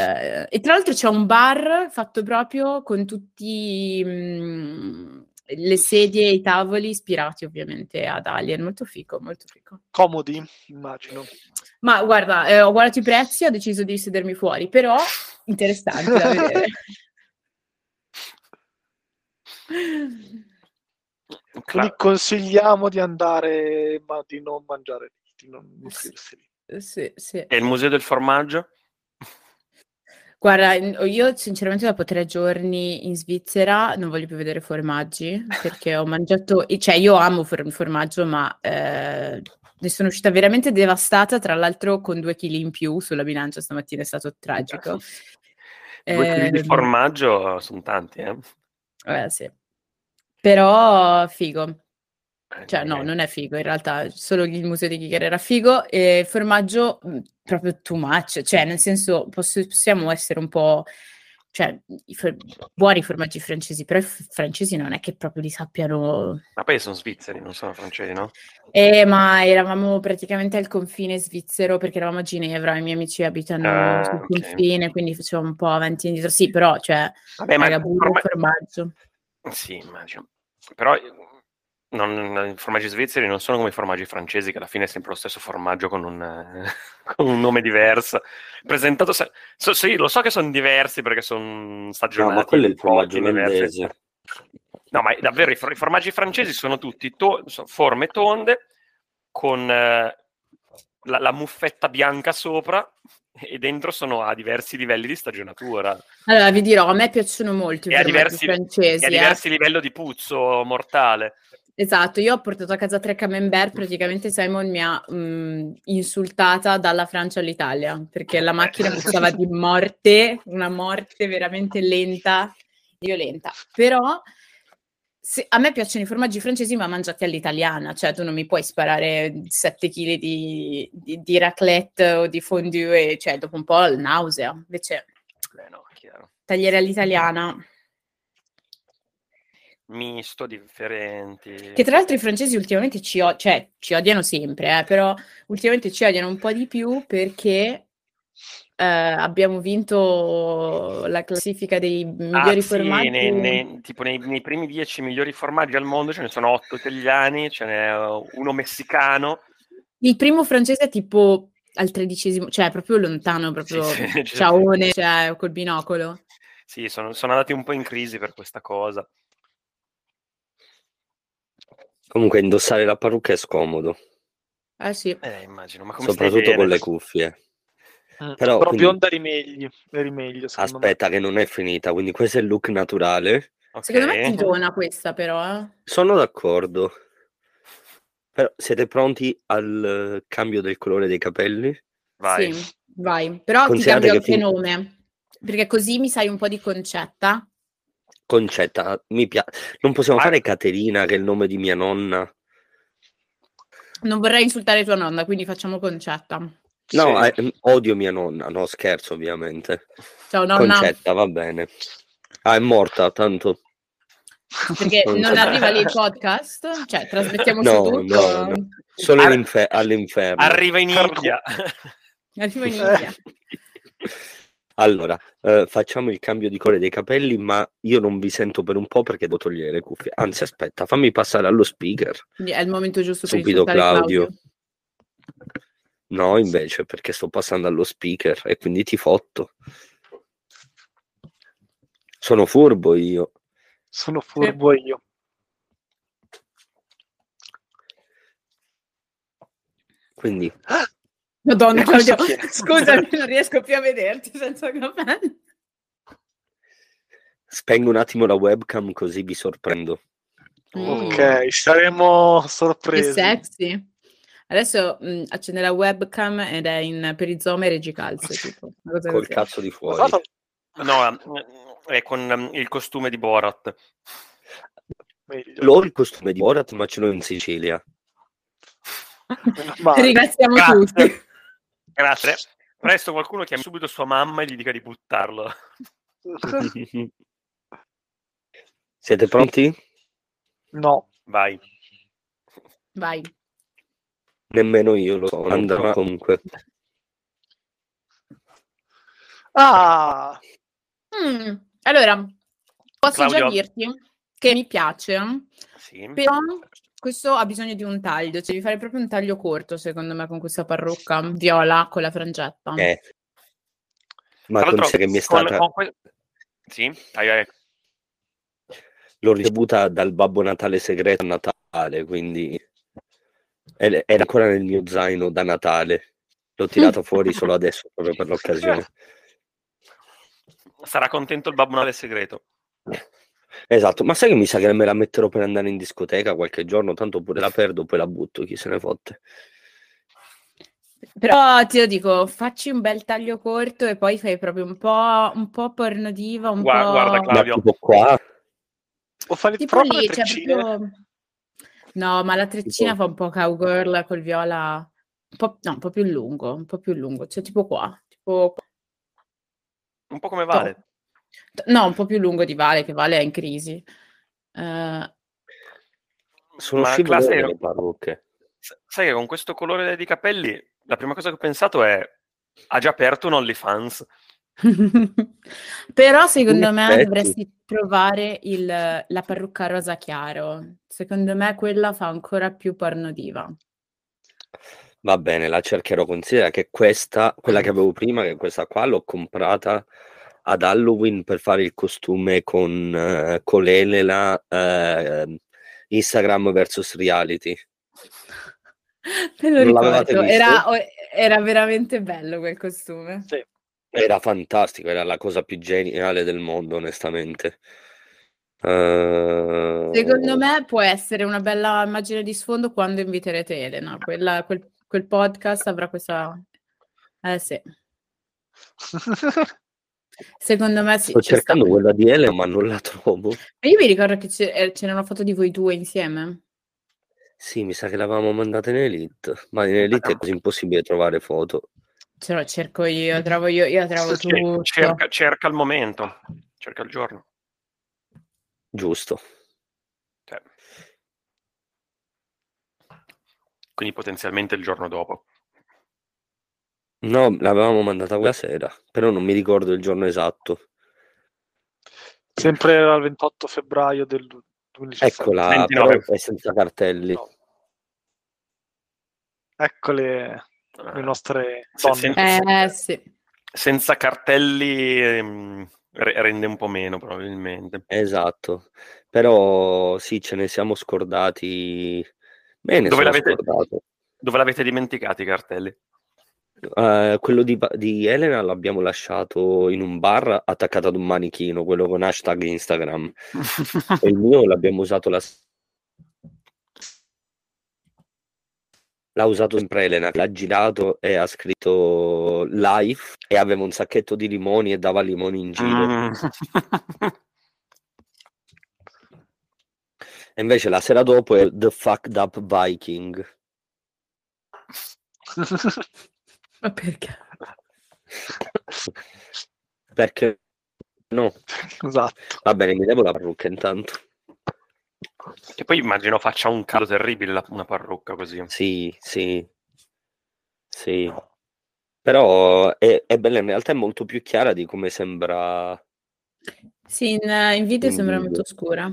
e tra l'altro c'è un bar fatto proprio con tutti mh, mm, le sedie e i tavoli ispirati ovviamente ad Alien, molto fico, molto fico. Comodi, immagino. Ma guarda, eh, ho guardato i prezzi, ho deciso di sedermi fuori, però interessante da vedere. Quindi consigliamo di andare, ma di non mangiare, di non nutrirsi lì. Sì, sì. E il museo del formaggio? Guarda, io sinceramente dopo tre giorni in Svizzera non voglio più vedere formaggi perché ho mangiato, cioè io amo il formaggio, ma eh, ne sono uscita veramente devastata, tra l'altro con due chili in più sulla bilancia stamattina, è stato tragico. due chili di ehm formaggio sono tanti, eh? Eh sì. Però figo. Eh, cioè, no, non è figo, in realtà solo il museo di Giger era figo e il formaggio mhmm, proprio too much, cioè nel senso possiamo essere un po', cioè i for- buoni formaggi francesi, però i f- francesi non è che proprio li sappiano... Ma poi sono svizzeri, non sono francesi, no? Eh, ma eravamo praticamente al confine svizzero perché eravamo a Ginevra, i miei amici abitano ah, sul okay. confine, quindi facevamo un po' avanti e indietro. Sì, però, cioè, Vabbè, ma il forma- formaggio. Sì, immagino. Però non, I formaggi svizzeri non sono come i formaggi francesi, che alla fine è sempre lo stesso formaggio con un, con un nome diverso. Presentato, se, so, sì, lo so che sono diversi perché sono stagionati. No, ma quello è il formaggio olandese. No, ma davvero i, i, formaggi francesi sono tutti to- forme tonde con eh, la, la muffetta bianca sopra e dentro sono a diversi livelli di stagionatura. Allora, vi dirò, a me piacciono molto i formaggi diversi, francesi. E a diversi eh. livelli di puzzo mortale. Esatto, io ho portato a casa tre camembert, praticamente Simon mi ha mh, mm, insultata dalla Francia all'Italia, perché la macchina puzzava di morte, una morte veramente lenta, violenta. Però se, a me piacciono i formaggi francesi, ma mangiati all'italiana, cioè tu non mi puoi sparare 7 kg di, di, di raclette o di fondue, cioè dopo un po' nausea. Invece, Beh, no, tagliere all'italiana misto, differenti. Che tra l'altro i francesi ultimamente ci, o- cioè, ci odiano sempre, eh, però ultimamente ci odiano un po' di più perché eh, abbiamo vinto la classifica dei migliori ah, formaggi. Sì, nei, nei, tipo nei, nei, primi dieci migliori formaggi al mondo ce ne sono otto italiani, ce n'è uno messicano. Il primo francese è tipo al tredicesimo, cioè proprio lontano, proprio sì, sì, ciaone, cioè col binocolo. Sì, sono, sono andati un po' in crisi per questa cosa. Comunque indossare la parrucca è scomodo. Eh sì. Eh, immagino, ma Soprattutto con le cuffie. Mm, però, però quindi... bionda rimegli, rimeglio Aspetta me. che non è finita, quindi questo è il look naturale. Okay. Secondo me ti dona questa però. Eh. Sono d'accordo. Però siete pronti al cambio del colore dei capelli? Vai. Sì, vai. Però ti cambio anche fin... nome. Perché così mi sai un po' di concetta. Concetta, mi piace. Non possiamo ah. fare Caterina, che è il nome di mia nonna. Non vorrei insultare tua nonna, quindi facciamo Concetta. No, sì. eh, odio mia nonna, no scherzo ovviamente. Ciao nonna. Concetta, va bene. Ah, è morta, tanto. Perché Non non arriva lì il podcast? Cioè, trasmettiamo No, su tutto? no, no. Solo Ar- all'infe- all'inferno. Arriva in. India. Arriva in India. Allora, eh, facciamo il cambio di colore dei capelli, ma io non vi sento per un po' perché devo togliere le cuffie. Anzi, aspetta, fammi passare allo speaker. È il momento giusto per Subito, insultare Claudio. Claudio. No, invece, perché sto passando allo speaker e quindi ti fotto. Sono furbo io. Sono furbo io. Quindi, Madonna, Claudio, scusami, non riesco più a vederti senza capelli. spengo un attimo la webcam così vi sorprendo. Mm. Ok, saremo Che sorpresi. sexy. Adesso mh, accende la webcam ed è in perizoma e regicalze. Tipo, Col così. cazzo di fuori. Guarda, No, eh, è con il costume di Borat. meglio. L'ho il costume di Borat, ma ce l'ho in Sicilia. Male. Ringraziamo Grazie. tutti. Grazie. Presto qualcuno chiami subito sua mamma e gli dica di buttarlo. Siete pronti? No, Vai. Vai. Nemmeno io lo so, andrà comunque. ah, Mm, Allora, posso già Claudio. dirti che mi piace, Sì. però questo ha bisogno di un taglio. Cioè, devi fare proprio un taglio corto, secondo me, con questa parrucca viola con la frangetta. Eh. Ma considera che mi è con- stata con que- Sì, vai, vai. l'ho ricevuta dal Babbo Natale segreto a Natale, quindi è- era ancora nel mio zaino da Natale. L'ho tirato fuori solo adesso proprio per l'occasione. Sarà contento il Babbo Natale segreto. Esatto, ma sai che mi sa che me la metterò per andare in discoteca qualche giorno, tanto pure la perdo, poi la butto, chi se ne fotte. Però ti lo dico, facci un bel taglio corto e poi fai proprio un po', un po' porno diva, un Gua- po'... guarda, Claudio. tipo qua, o fare Tipo proprio lì, le cioè proprio... No, ma la treccina Tipo- fa un po' cowgirl col viola, un po', no, un po' più lungo, un po' più lungo, cioè tipo qua, tipo... Un po' come Vale. No, un po' più lungo di Vale, che Vale è in crisi. Eh, sono Ma classe- le parrucche. Sai che con questo colore di capelli, la prima cosa che ho pensato è ha già aperto un OnlyFans. Però secondo me effetti. dovresti provare il- la parrucca rosa chiaro. Secondo me quella fa ancora più porno diva. Va bene, la cercherò. Considera che questa, quella che avevo prima, che questa qua, l'ho comprata ad Halloween per fare il costume con, eh, con Elena eh, Instagram versus reality. Me lo Non ricordo, era, era veramente bello quel costume. Sì. Era fantastico, era la cosa più geniale del mondo, onestamente. Eh, Secondo me può essere una bella immagine di sfondo quando inviterete Elena. Quella- quel, quel podcast avrà questa... Eh sì, secondo me sì. Sto ci sta. cercando quella di Elena, ma non la trovo. Io mi ricordo che eh, c'era una foto di voi due insieme. Sì, mi sa che l'avevamo mandata in Elite, ma in Elite è quasi impossibile trovare foto. Ce lo cerco io, trovo io, io trovo Sì, tutto. cerca, cerca il momento, cerca il giorno. Giusto. Cioè. Quindi potenzialmente il giorno dopo. No, l'avevamo mandata quella sera, però non mi ricordo il giorno esatto. Sempre al 28 febbraio del 2017. Eccola, 29. però è senza cartelli. No. Ecco le, le nostre Se- donne. Eh sì. Senza cartelli ehm, re- rende un po' meno probabilmente. Esatto, però sì, ce ne siamo scordati. Bene, Dove sono l'avete- scordato. Dove l'avete dimenticati i cartelli? Eh, quello di, di Elena l'abbiamo lasciato in un bar attaccato ad un manichino, quello con hashtag Instagram. E il mio l'abbiamo usato la L'ha usato sempre Elena, l'ha girato e ha scritto live e aveva un sacchetto di limoni e dava limoni in giro. Mm. E invece la sera dopo è The Fucked Up Viking. Ma perché? Perché no? esatto. Va bene, mi devo la parrucca intanto. Che poi immagino faccia un caldo terribile la- una parrucca così. Sì, sì, sì. Però è, è bella, in realtà è molto più chiara di come sembra. Sì, in, in video In sembra video. molto scura.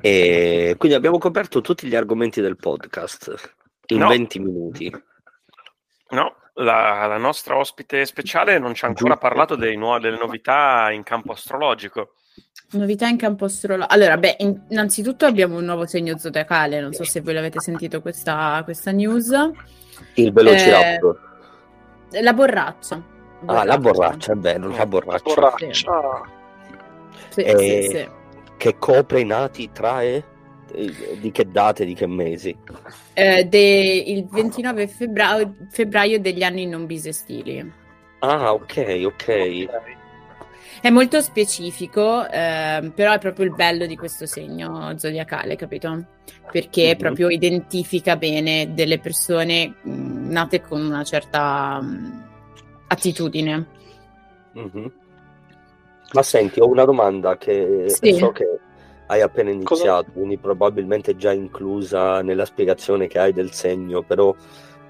E quindi abbiamo coperto tutti gli argomenti del podcast in No. 20 minuti. No, la, la nostra ospite speciale non ci ha ancora Giusto. parlato dei nuo- delle novità in campo astrologico. Novità in campo astrologico. Allora, beh, in- innanzitutto abbiamo un nuovo segno zodiacale, non so se voi l'avete sentito questa, questa news. Il Velociraptor. La borraccia. ah, la borraccia, è vero, la borraccia. Borraccia. Sì, Eh, sì, sì. Che copre i nati trae? Eh, Di che date, di che mesi? Eh, de- il 29 febbraio, febbraio degli anni non bisestili. Ah, ok, ok. È molto specifico, ehm, però è proprio il bello di questo segno zodiacale, capito? Perché Mhm. proprio identifica bene delle persone mh, nate con una certa mh, attitudine. Mhm. Ma senti, ho una domanda che Sì. so che hai appena Cosa- iniziato, quindi probabilmente già inclusa nella spiegazione che hai del segno, però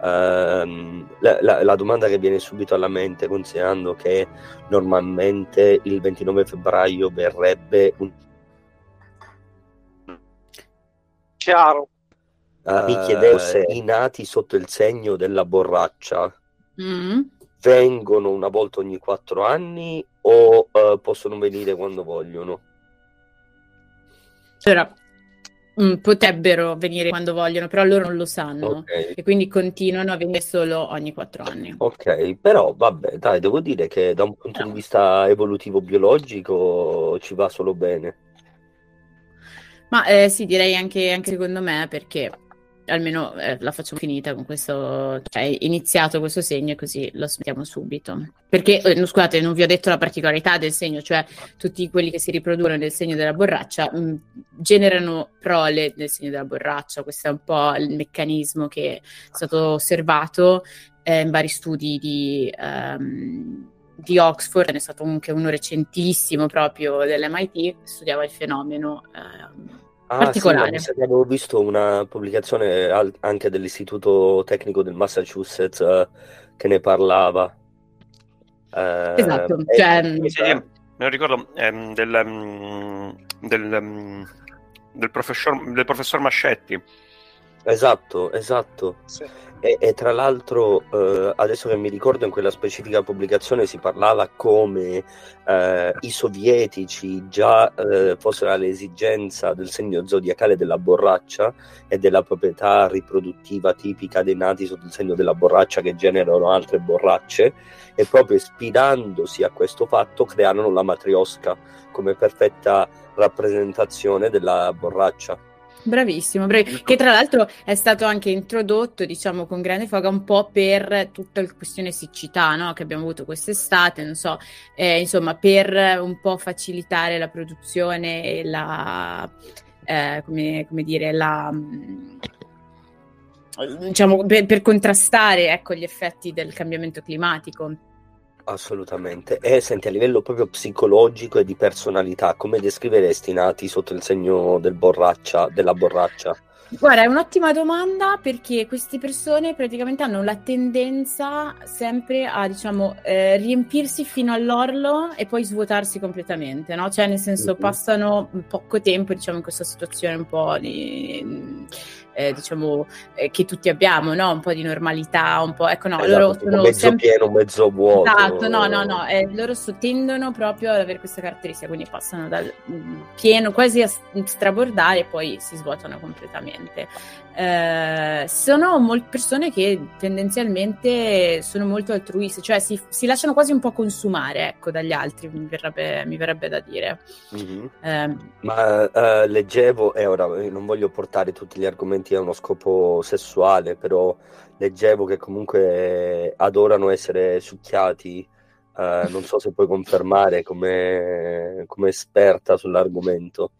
ehm, la, la- la domanda che viene subito alla mente, considerando che normalmente il 29 febbraio verrebbe un Chiaro. Eh, mi chiedevo se i nati sotto il segno della borraccia Mm. vengono una volta ogni quattro anni o eh, possono venire quando vogliono? Allora, mm, potrebbero venire quando vogliono, però loro non lo sanno Ok, e quindi continuano a venire solo ogni quattro anni. ok, però vabbè, dai, devo dire che da un punto di vista evolutivo biologico ci va solo bene. Ma eh, sì, direi anche, anche secondo me perché almeno eh, la facciamo finita con questo, cioè iniziato questo segno e così lo smettiamo subito. Perché, eh, scusate, non vi ho detto la particolarità del segno, cioè tutti quelli che si riproducono nel segno della borraccia mh, generano prole nel segno della borraccia, questo è un po' il meccanismo che è stato osservato eh, in vari studi di... ehm, di Oxford, ne è stato anche uno recentissimo proprio dell'MIT, studiava il fenomeno ehm, Ah, sì, particolare. che avevo visto una pubblicazione al- anche dell'Istituto Tecnico del Massachusetts eh, che ne parlava. Eh, Esatto, e- cioè, Sì, sì, me lo ricordo ehm, del, ehm, del, ehm, del professor, del professor Mascetti. Esatto, esatto. Sì. E, e tra l'altro, eh, adesso che mi ricordo, in quella specifica pubblicazione si parlava come eh, i sovietici già eh, fossero all'esigenza del segno zodiacale della borraccia e della proprietà riproduttiva tipica dei nati sotto il segno della borraccia che generano altre borracce e proprio ispirandosi a questo fatto crearono la matriosca come perfetta rappresentazione della borraccia. Bravissimo, bravi- che tra l'altro è stato anche introdotto, diciamo, con grande foga un po' per tutta la questione siccità, no? Che abbiamo avuto quest'estate, non so, eh, insomma, per un po' facilitare la produzione e la, eh, come, come dire, la, mm, diciamo, per, per contrastare, ecco, gli effetti del cambiamento climatico. Assolutamente. E senti, a livello proprio psicologico e di personalità, come descriveresti i nati sotto il segno del borraccia, della borraccia? Guarda, è un'ottima domanda perché queste persone praticamente hanno la tendenza sempre a, diciamo, eh, riempirsi fino all'orlo e poi svuotarsi completamente, no? Cioè, nel senso, Mhm. passano poco tempo, diciamo, in questa situazione un po' di, eh, diciamo, eh, che tutti abbiamo, no? Un po' di normalità, un po', ecco, no, Esatto, loro sono mezzo sempre... pieno, mezzo vuoto. Esatto, no, no, no, eh, loro so- tendono proprio ad avere questa caratteristica, quindi passano dal mm, pieno quasi a strabordare e poi si svuotano completamente. Eh, sono mol- persone che tendenzialmente sono molto altruiste, cioè si, si lasciano quasi un po' consumare, ecco, dagli altri, mi verrebbe, mi verrebbe da dire. Mhm. Eh, Ma eh, leggevo, e ora eh, non voglio portare tutti gli argomenti a uno scopo sessuale, però leggevo che comunque adorano essere succhiati. eh, non so se puoi confermare come, come esperta sull'argomento.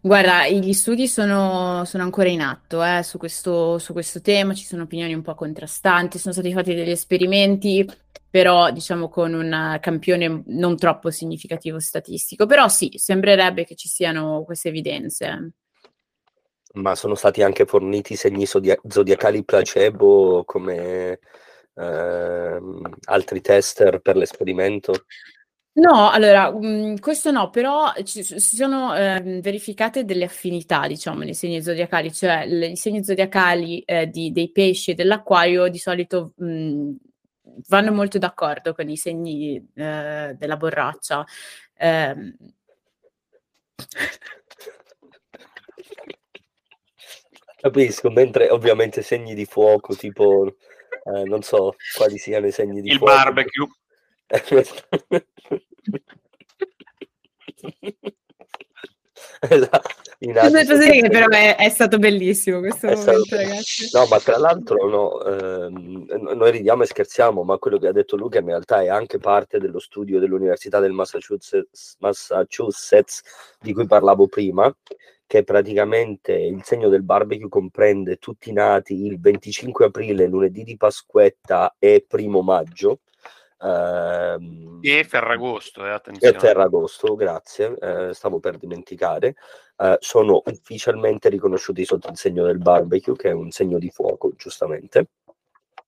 Guarda, gli studi sono, sono ancora in atto eh, su questo, su questo tema, ci sono opinioni un po' contrastanti, sono stati fatti degli esperimenti, però diciamo con un campione non troppo significativo statistico. Però sì, sembrerebbe che ci siano queste evidenze. Ma sono stati anche forniti segni zodia- zodiacali placebo come ehm, altri tester per l'esperimento? No, allora, mhmm, questo no, però ci si sono, ehm, verificate delle affinità, diciamo, nei segni zodiacali, cioè l i segni zodiacali, ehm, di dei pesci e dell'acquario di solito, mhmm, vanno molto d'accordo con i segni, ehm, della borraccia. Ehm Capisco, mentre ovviamente segni di fuoco, tipo, ehm, non so quali siano i segni di Il fuoco. barbecue. Esa in Posso altri posso dire però è è stato bellissimo questo È stato momento, ragazzi. no, ma tra l'altro no, ehm, noi ridiamo e scherziamo, ma quello che ha detto Luca in realtà è anche parte dello studio dell'Università del Massachusetts Massachusetts di cui parlavo prima, che praticamente il segno del barbecue comprende tutti i nati il 25 aprile, lunedì di Pasquetta e primo maggio. Ehm, E Ferragosto, eh, e attenzione. Ferragosto, grazie, eh, stavo per dimenticare, eh, sono ufficialmente riconosciuti sotto il segno del barbecue, che è un segno di fuoco, giustamente,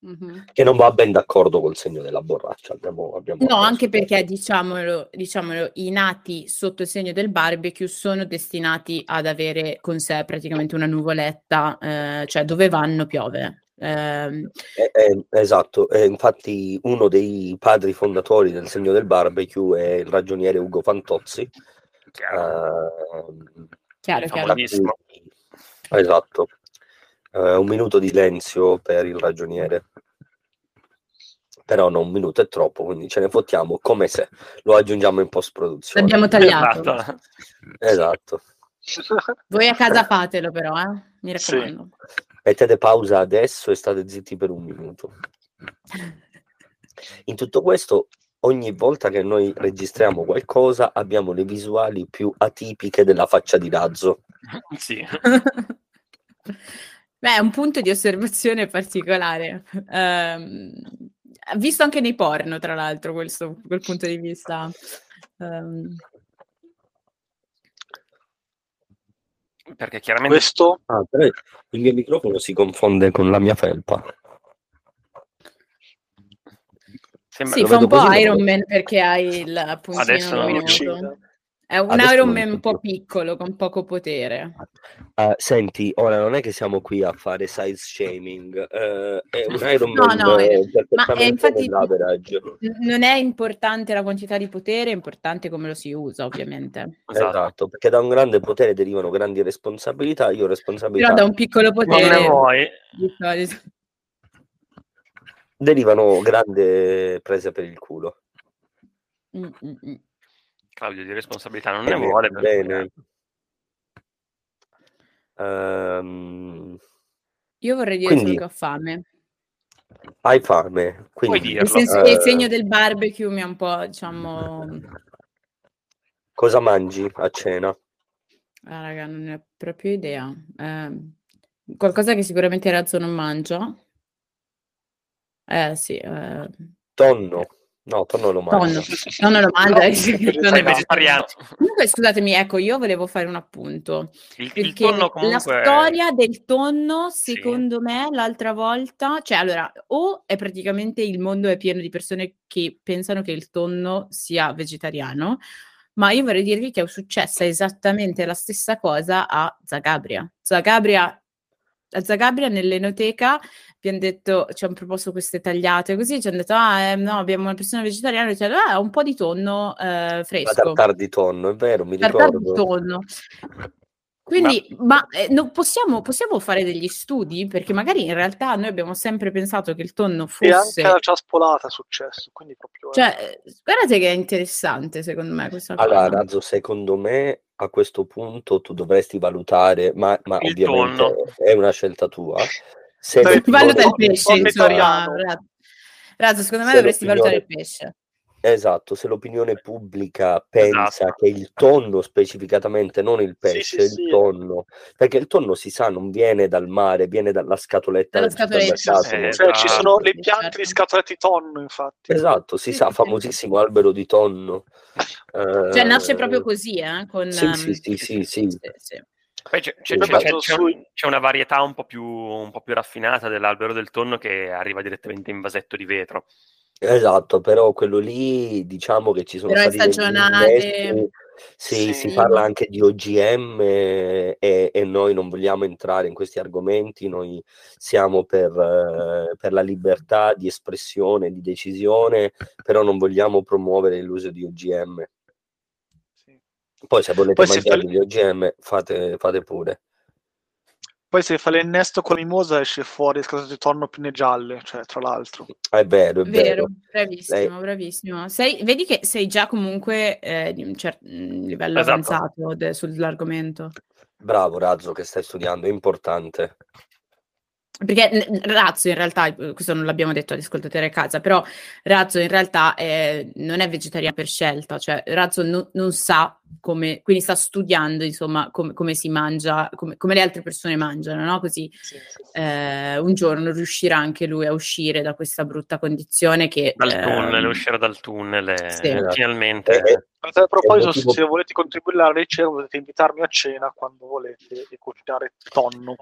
Mh-mh. che non va ben d'accordo col segno della borraccia. Abbiamo, abbiamo No, anche perché diciamolo diciamolo, i nati sotto il segno del barbecue sono destinati ad avere con sé praticamente una nuvoletta, ehm, cioè dove vanno piove. Ehm Eh, eh, esatto, e infatti uno dei padri fondatori del segno del barbecue è il ragioniere Ugo Fantozzi. Chiaro. ehm, Chiaro, Il chiaro. famosissimo. Esatto. Eh, un minuto di silenzio per il ragioniere. Però no, un minuto è troppo, quindi ce ne fottiamo come se lo aggiungiamo in post-produzione. L'abbiamo tagliato. Esatto. Esatto. Voi a casa fatelo però, eh, mi Sì. Mettete pausa adesso e state zitti per un minuto. In tutto questo, ogni volta che noi registriamo qualcosa, abbiamo le visuali più atipiche della faccia di Razzo. Sì. Beh, è un punto di osservazione particolare. Ehm, visto anche nei porno, tra l'altro, questo quel punto di vista. Ehm Perché chiaramente Questo Ah, il mio microfono si confonde con la mia felpa. sembra... Sì, fa un po' Iron Man perché hai il Adesso puntino non lo luminoso. uccide. È un Adesso Iron Man un po' piccolo, con poco potere. Ah, senti, ora non è che siamo qui a fare size shaming, eh, è un Iron No, Man no, eh, eh, ma è infatti non è importante la quantità di potere, è importante come lo si usa, ovviamente. Esatto. Esatto, perché da un grande potere derivano grandi responsabilità, io responsabilità Però da un piccolo potere ne vuoi? di solito. derivano grandi prese per il culo. Mm, mm, mm. Claudio di responsabilità non ne Bene, vuole. bene. Ehm, Io vorrei dire Quindi- che ho fame. hai fame, quindi Puoi Nel dirlo. senso che il Eh. segno del barbecue mi ha un po', diciamo... cosa mangi a cena? Ah, raga, non ne ho proprio idea. Ehm, qualcosa che sicuramente Razzo non mangia. Eh sì, eh, Tonno? No, tonno lo mangio. Tonno lo mangia. eh, No, sì, sei tonno Sei no. vegetariano. Comunque, scusatemi, ecco, io volevo fare un appunto. Il, il Perché tonno la comunque... storia del tonno, Sì. secondo me, l'altra volta, cioè allora, o è praticamente il mondo è pieno di persone che pensano che il tonno sia vegetariano, ma io vorrei dirvi che è successa esattamente la stessa cosa a Zagabria. Zagabria, a Zagabria nell'enoteca abbiamo detto, ci hanno proposto queste tagliate così, ci hanno detto, ah, eh, no, abbiamo una persona vegetariana, e ci hanno detto, ah, un po' di tonno eh, La fresco. tartar di tonno, è vero, mi Tartar di ricordo. tonno. Quindi, ma, eh, non possiamo, possiamo fare degli studi? Perché magari in realtà noi abbiamo sempre pensato che il tonno E fosse... anche la ciaspolata è successo, quindi proprio... eh, Cioè, eh, guardate che è interessante secondo me questa Allora, cosa. Razzo, secondo me a questo punto tu dovresti valutare, ma, ma ovviamente tonno. è una scelta tua. Se Valuta il pesce, insomma. Razzo. Secondo me Se dovresti valutare il pesce. Esatto, se l'opinione pubblica pensa Esatto. che il tonno specificatamente, non il Sì, pesce, sì, il sì. tonno, perché il tonno si sa non viene dal mare, viene dalla scatoletta Dalla del scatoletta, supermercato. Eh, Cioè, ci esatto. sono le Sì, piante certo. di scatolette di tonno, infatti. Esatto, si Sì, sa, sì, sì. famosissimo albero di tonno. Cioè, nasce Eh, proprio così, eh? Con, Sì, sì, ehm, sì, sì, sì. sì, sì. Poi c'è, c'è- Sì, c'è- esatto. c'è- c'è- Sui- c'è una varietà un po, più, un po' più raffinata dell'albero del tonno che arriva direttamente in vasetto di vetro. Esatto, però quello lì diciamo che ci sono Però è stati degli stagionale. investi, sì, Sì. si parla anche di OGM e, e noi non vogliamo entrare in questi argomenti, noi siamo per, eh, per la libertà di espressione, di decisione, però non vogliamo promuovere l'uso di OGM. Sì. Poi se volete Poi se mangiare fa- gli OGM fate, fate pure. Poi se fa l'innesto con la mimosa esce fuori scatolette di tonno pinne gialle, cioè, tra l'altro. È vero, è Vero, vero. bravissimo, Lei- bravissimo. Sei, vedi che sei già comunque eh, di un certo livello Esatto. avanzato de- sull'argomento. Bravo Razzo che stai studiando, è importante. Perché Razzo in realtà, eh, questo non l'abbiamo detto agli ascoltatori a casa, però Razzo in realtà eh, non è vegetariano per scelta, cioè Razzo no- non sa come, quindi sta studiando insomma come, come si mangia, come, come le altre persone mangiano, no? Così Sì, sì, sì. eh, un giorno riuscirà anche lui a uscire da questa brutta condizione che... Dal ehm, tunnel, uscire dal tunnel sì. Esatto. finalmente... E- e- A proposito, se volete contribuire alla ricerca, potete invitarmi a cena quando volete e cucinare tonno.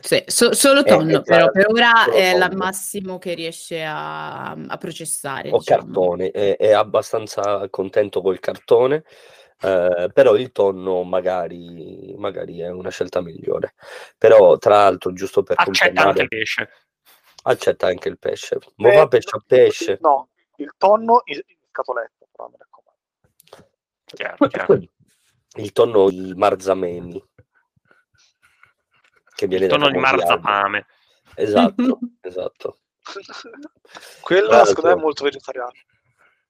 Sì, so- solo Eh, tonno, eh, però tra- per ora è il massimo che riesce a, a processare. o diciamo. cartone, è, è abbastanza contento col cartone, eh, però il tonno magari, magari è una scelta migliore. Però, tra l'altro, giusto per Accetta anche il pesce. accetta anche il pesce. Ma Eh, va pesce a pesce. No, il tonno in scatoletta, però mi raccomando. Chiaro, chiaro. Il tonno i marzamemi. Che viene da di marzapame. Esatto, esatto. Quello Tra secondo me è molto vegetariano.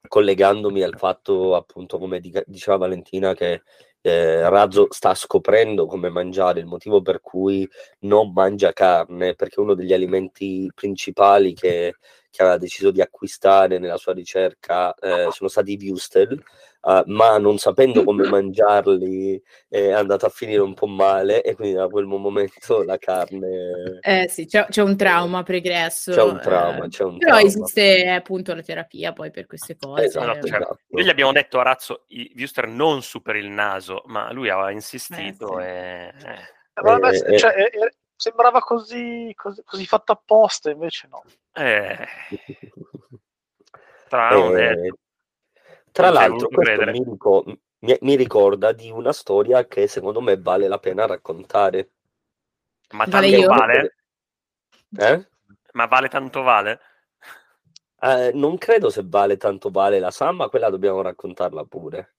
collegandomi al fatto, appunto, come diceva Valentina, che eh, Razzo sta scoprendo come mangiare, il motivo per cui non mangia carne, perché uno degli alimenti principali che, che aveva deciso di acquistare nella sua ricerca eh, sono stati i Wustel, eh, ma non sapendo come mangiarli è andato a finire un po' male e quindi da quel momento la carne... Eh sì, c'è, c'è un trauma pregresso. C'è un trauma, eh, c'è un Però trauma. esiste appunto la terapia poi per queste cose. Esatto, Esatto, certo. esatto. Noi gli abbiamo detto a Razzo Wuster non su per il naso, ma lui aveva insistito Eh, sì. e... eh. Eh, me- Eh, eh. cioè, eh, eh, sembrava così, così, così fatto apposta, invece no. Eh, tra l'altro, Eh, tra l'altro, questo mi, rico- mi- mi ricorda di una storia che secondo me vale la pena raccontare. ma Vale tanto vale? Eh? Ma vale tanto vale? Eh, non credo se vale tanto vale la Sam, ma quella dobbiamo raccontarla pure.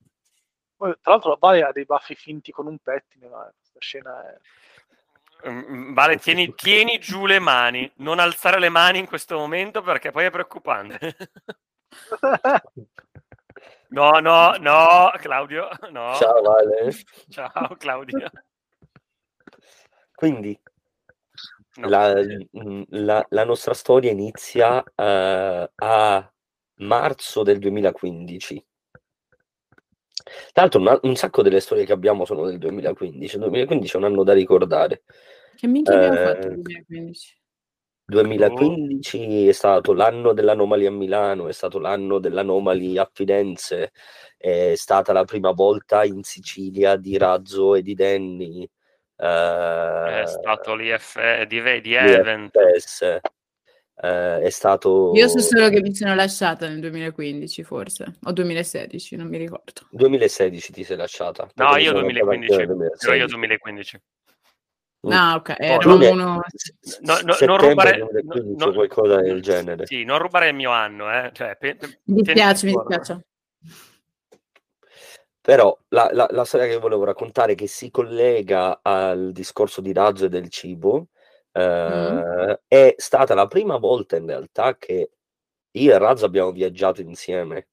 Tra l'altro, Vale ha dei baffi finti con un pettine, ma questa scena è... Mm, Vale, tieni, tieni giù le mani, non alzare le mani in questo momento perché poi è preoccupante. No, no, no, Claudio, no. Ciao Vale. Ciao, Claudio. Quindi No. la, mm, la- la nostra storia inizia eh, a marzo del 2015. Tra l'altro, una- un sacco delle storie che abbiamo sono del 2015. Il 2015 è un anno da ricordare. Che minchia abbiamo Eh, fatto nel 2015? 2015 è stato l'anno dell'Anomaly a Milano, è stato l'anno dell'Anomaly a Firenze, è stata la prima volta in Sicilia di Razzo e di Danny. eh, È stato l'IF di, di di Event. FPS, eh, è stato Io so solo che mi sono lasciata nel 2015 forse, o 2016, non mi ricordo. 2016 ti sei lasciata. No, io mi sono 2015. lasciata nel Ero io 2016. 2015. Mm. Ah, ok, eravamo Lune- uno... No, no, non rubare, 2015 no, no- qualcosa del genere. Sì, non rubare il mio anno, eh. Cioè, pe- pe- Mi dispiace, mi dispiace. Però la, la- la storia che volevo raccontare che si collega al discorso di razzo e del cibo eh, è stata la prima volta in realtà che io e Razzo abbiamo viaggiato insieme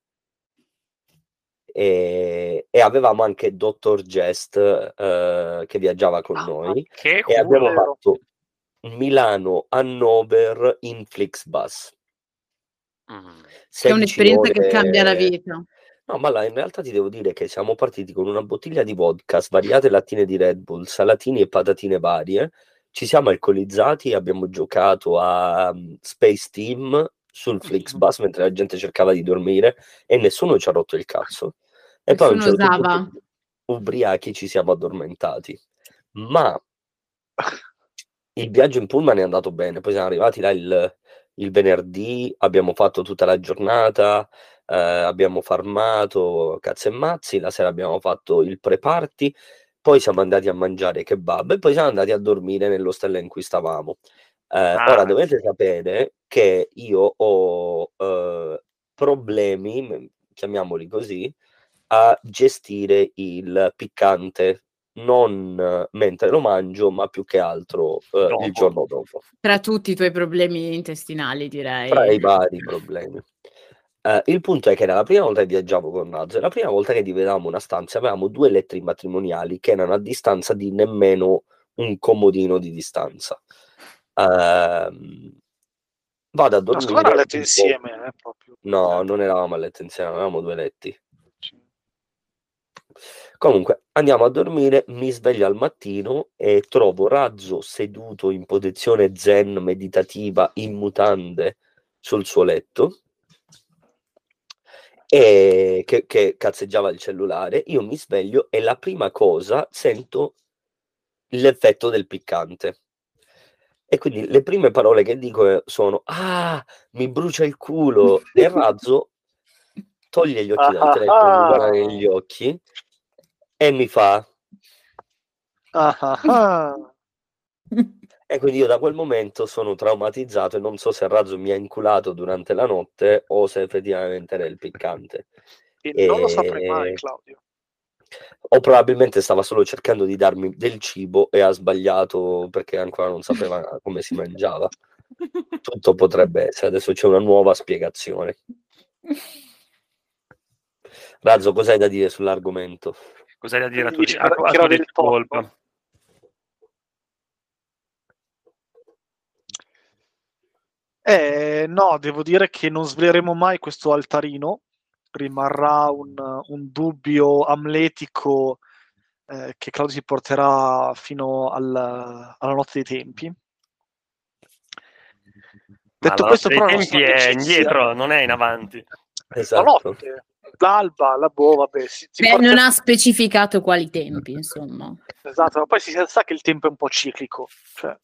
e, e avevamo anche Dr. Jest eh, che viaggiava con Ah, noi Che e abbiamo vero. fatto Milano-Hannover in Flixbus. Mm. È un'esperienza ore... che cambia la vita. No, ma là in realtà ti devo dire che siamo partiti con una bottiglia di vodka, svariate lattine di Red Bull, salatini e patatine varie. Ci siamo alcolizzati, abbiamo giocato a um, Space Team sul Flixbus mentre la gente cercava di dormire e nessuno ci ha rotto il cazzo. E nessuno poi a un certo usava. punto, ubriachi ci siamo addormentati. Ma il viaggio in pullman è andato bene, poi siamo arrivati là il, il venerdì, abbiamo fatto tutta la giornata, eh, abbiamo farmato cazzo e mazzi, la sera abbiamo fatto il pre-party, poi siamo andati a mangiare kebab e poi siamo andati a dormire nell'ostello in cui stavamo. Eh, ah. Ora dovete sapere che io ho eh, problemi, chiamiamoli così, a gestire il piccante non mentre lo mangio, ma più che altro eh, il giorno dopo. Tra tutti i tuoi problemi intestinali, direi. Tra i vari problemi. Uh, il punto è che era la prima volta che viaggiavo con Nazzo, la prima volta che dividevamo una stanza, avevamo due letteri matrimoniali che erano a distanza di nemmeno un comodino di distanza. Uh, vado a dormire. No, a letto insieme, eh, proprio. No, non eravamo a letto insieme, avevamo due letti. Comunque, andiamo a dormire, mi sveglio al mattino e trovo Razzo seduto in posizione zen meditativa in mutande sul suo letto e che, che cazzeggiava il cellulare. Io mi sveglio e la prima cosa sento l'effetto del piccante. E quindi le prime parole che dico sono: Ah, mi brucia il culo. E Razzo toglie gli occhi dal telefono, mi guarda negli occhi e mi fa. Ah, ah, ah. e quindi io da quel momento sono traumatizzato e non so se il razzo mi ha inculato durante la notte o se effettivamente era il piccante. E, e... non lo saprei mai Claudio. o probabilmente stava solo cercando di darmi del cibo e ha sbagliato perché ancora non sapeva come si mangiava. Tutto potrebbe essere. Adesso c'è una nuova spiegazione. Razzo cos'hai da dire sull'argomento? Cos'hai da dire a tutti? A, a, a del colpa. Eh, no, devo dire che non sveleremo mai questo altarino, rimarrà un, un dubbio amletico eh, che Claudio si porterà fino al, alla notte dei tempi. Detto questo, però, tempi è indietro, non è in avanti. Esatto. La notte l'alba, la boh, vabbè. Si, si Beh, porta... non ha specificato quali tempi, insomma. Esatto, ma poi si sa che il tempo è un po' ciclico. Cioè...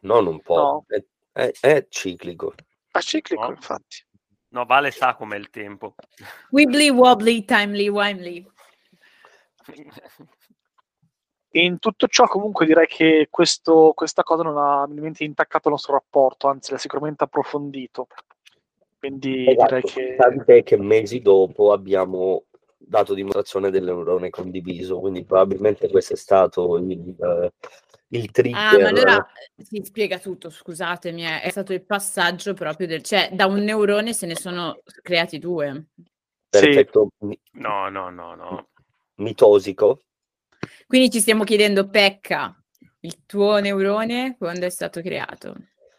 Non un po', no. è, è, è, ciclico. È ciclico, no. infatti. No, Vale sa com'è il tempo. Wibbly wobbly, timely, wimely. In tutto ciò, comunque, direi che questo, questa cosa non ha minimamente intaccato il nostro rapporto, anzi, l'ha sicuramente approfondito. Quindi esatto, direi che... Tant'è che mesi dopo abbiamo dato dimostrazione del neurone condiviso, quindi probabilmente questo è stato il, uh, il trigger. Ah, ma allora si spiega tutto, scusatemi, è stato il passaggio proprio del... cioè da un neurone se ne sono creati due. Perfetto. Sì. No, no, no, no. Mitosico. Quindi ci stiamo chiedendo, Pecca, il tuo neurone quando è stato creato?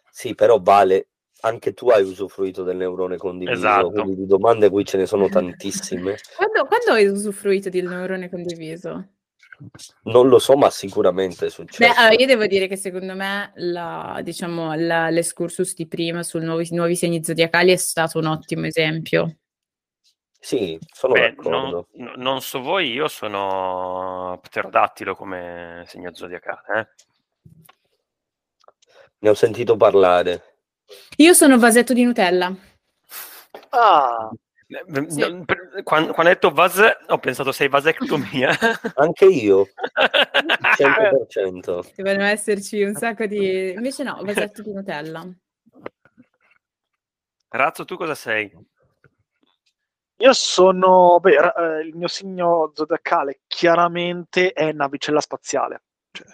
Sì, però vale anche tu hai usufruito del neurone condiviso, esatto. quindi di domande qui ce ne sono tantissime. quando, quando hai usufruito del neurone condiviso? Non lo so, ma sicuramente è successo. Beh, allora io devo dire che secondo me la, diciamo, la, l'escursus di prima sui nuovi, nuovi, segni zodiacali è stato un ottimo esempio. Sì, sono Beh, d'accordo. Non, non, so voi, io sono pterodattilo come segno zodiacale. Eh? Ne ho sentito parlare. Io sono vasetto di Nutella. Ah. Sì. Quando, quando, hai detto vase, ho pensato sei vasectomia. Anche io. 100%. Devono esserci un sacco di... Invece no, vasetto di Nutella. Razzo, tu cosa sei? Io sono... Beh, eh, il mio segno zodiacale chiaramente è navicella spaziale. Cioè...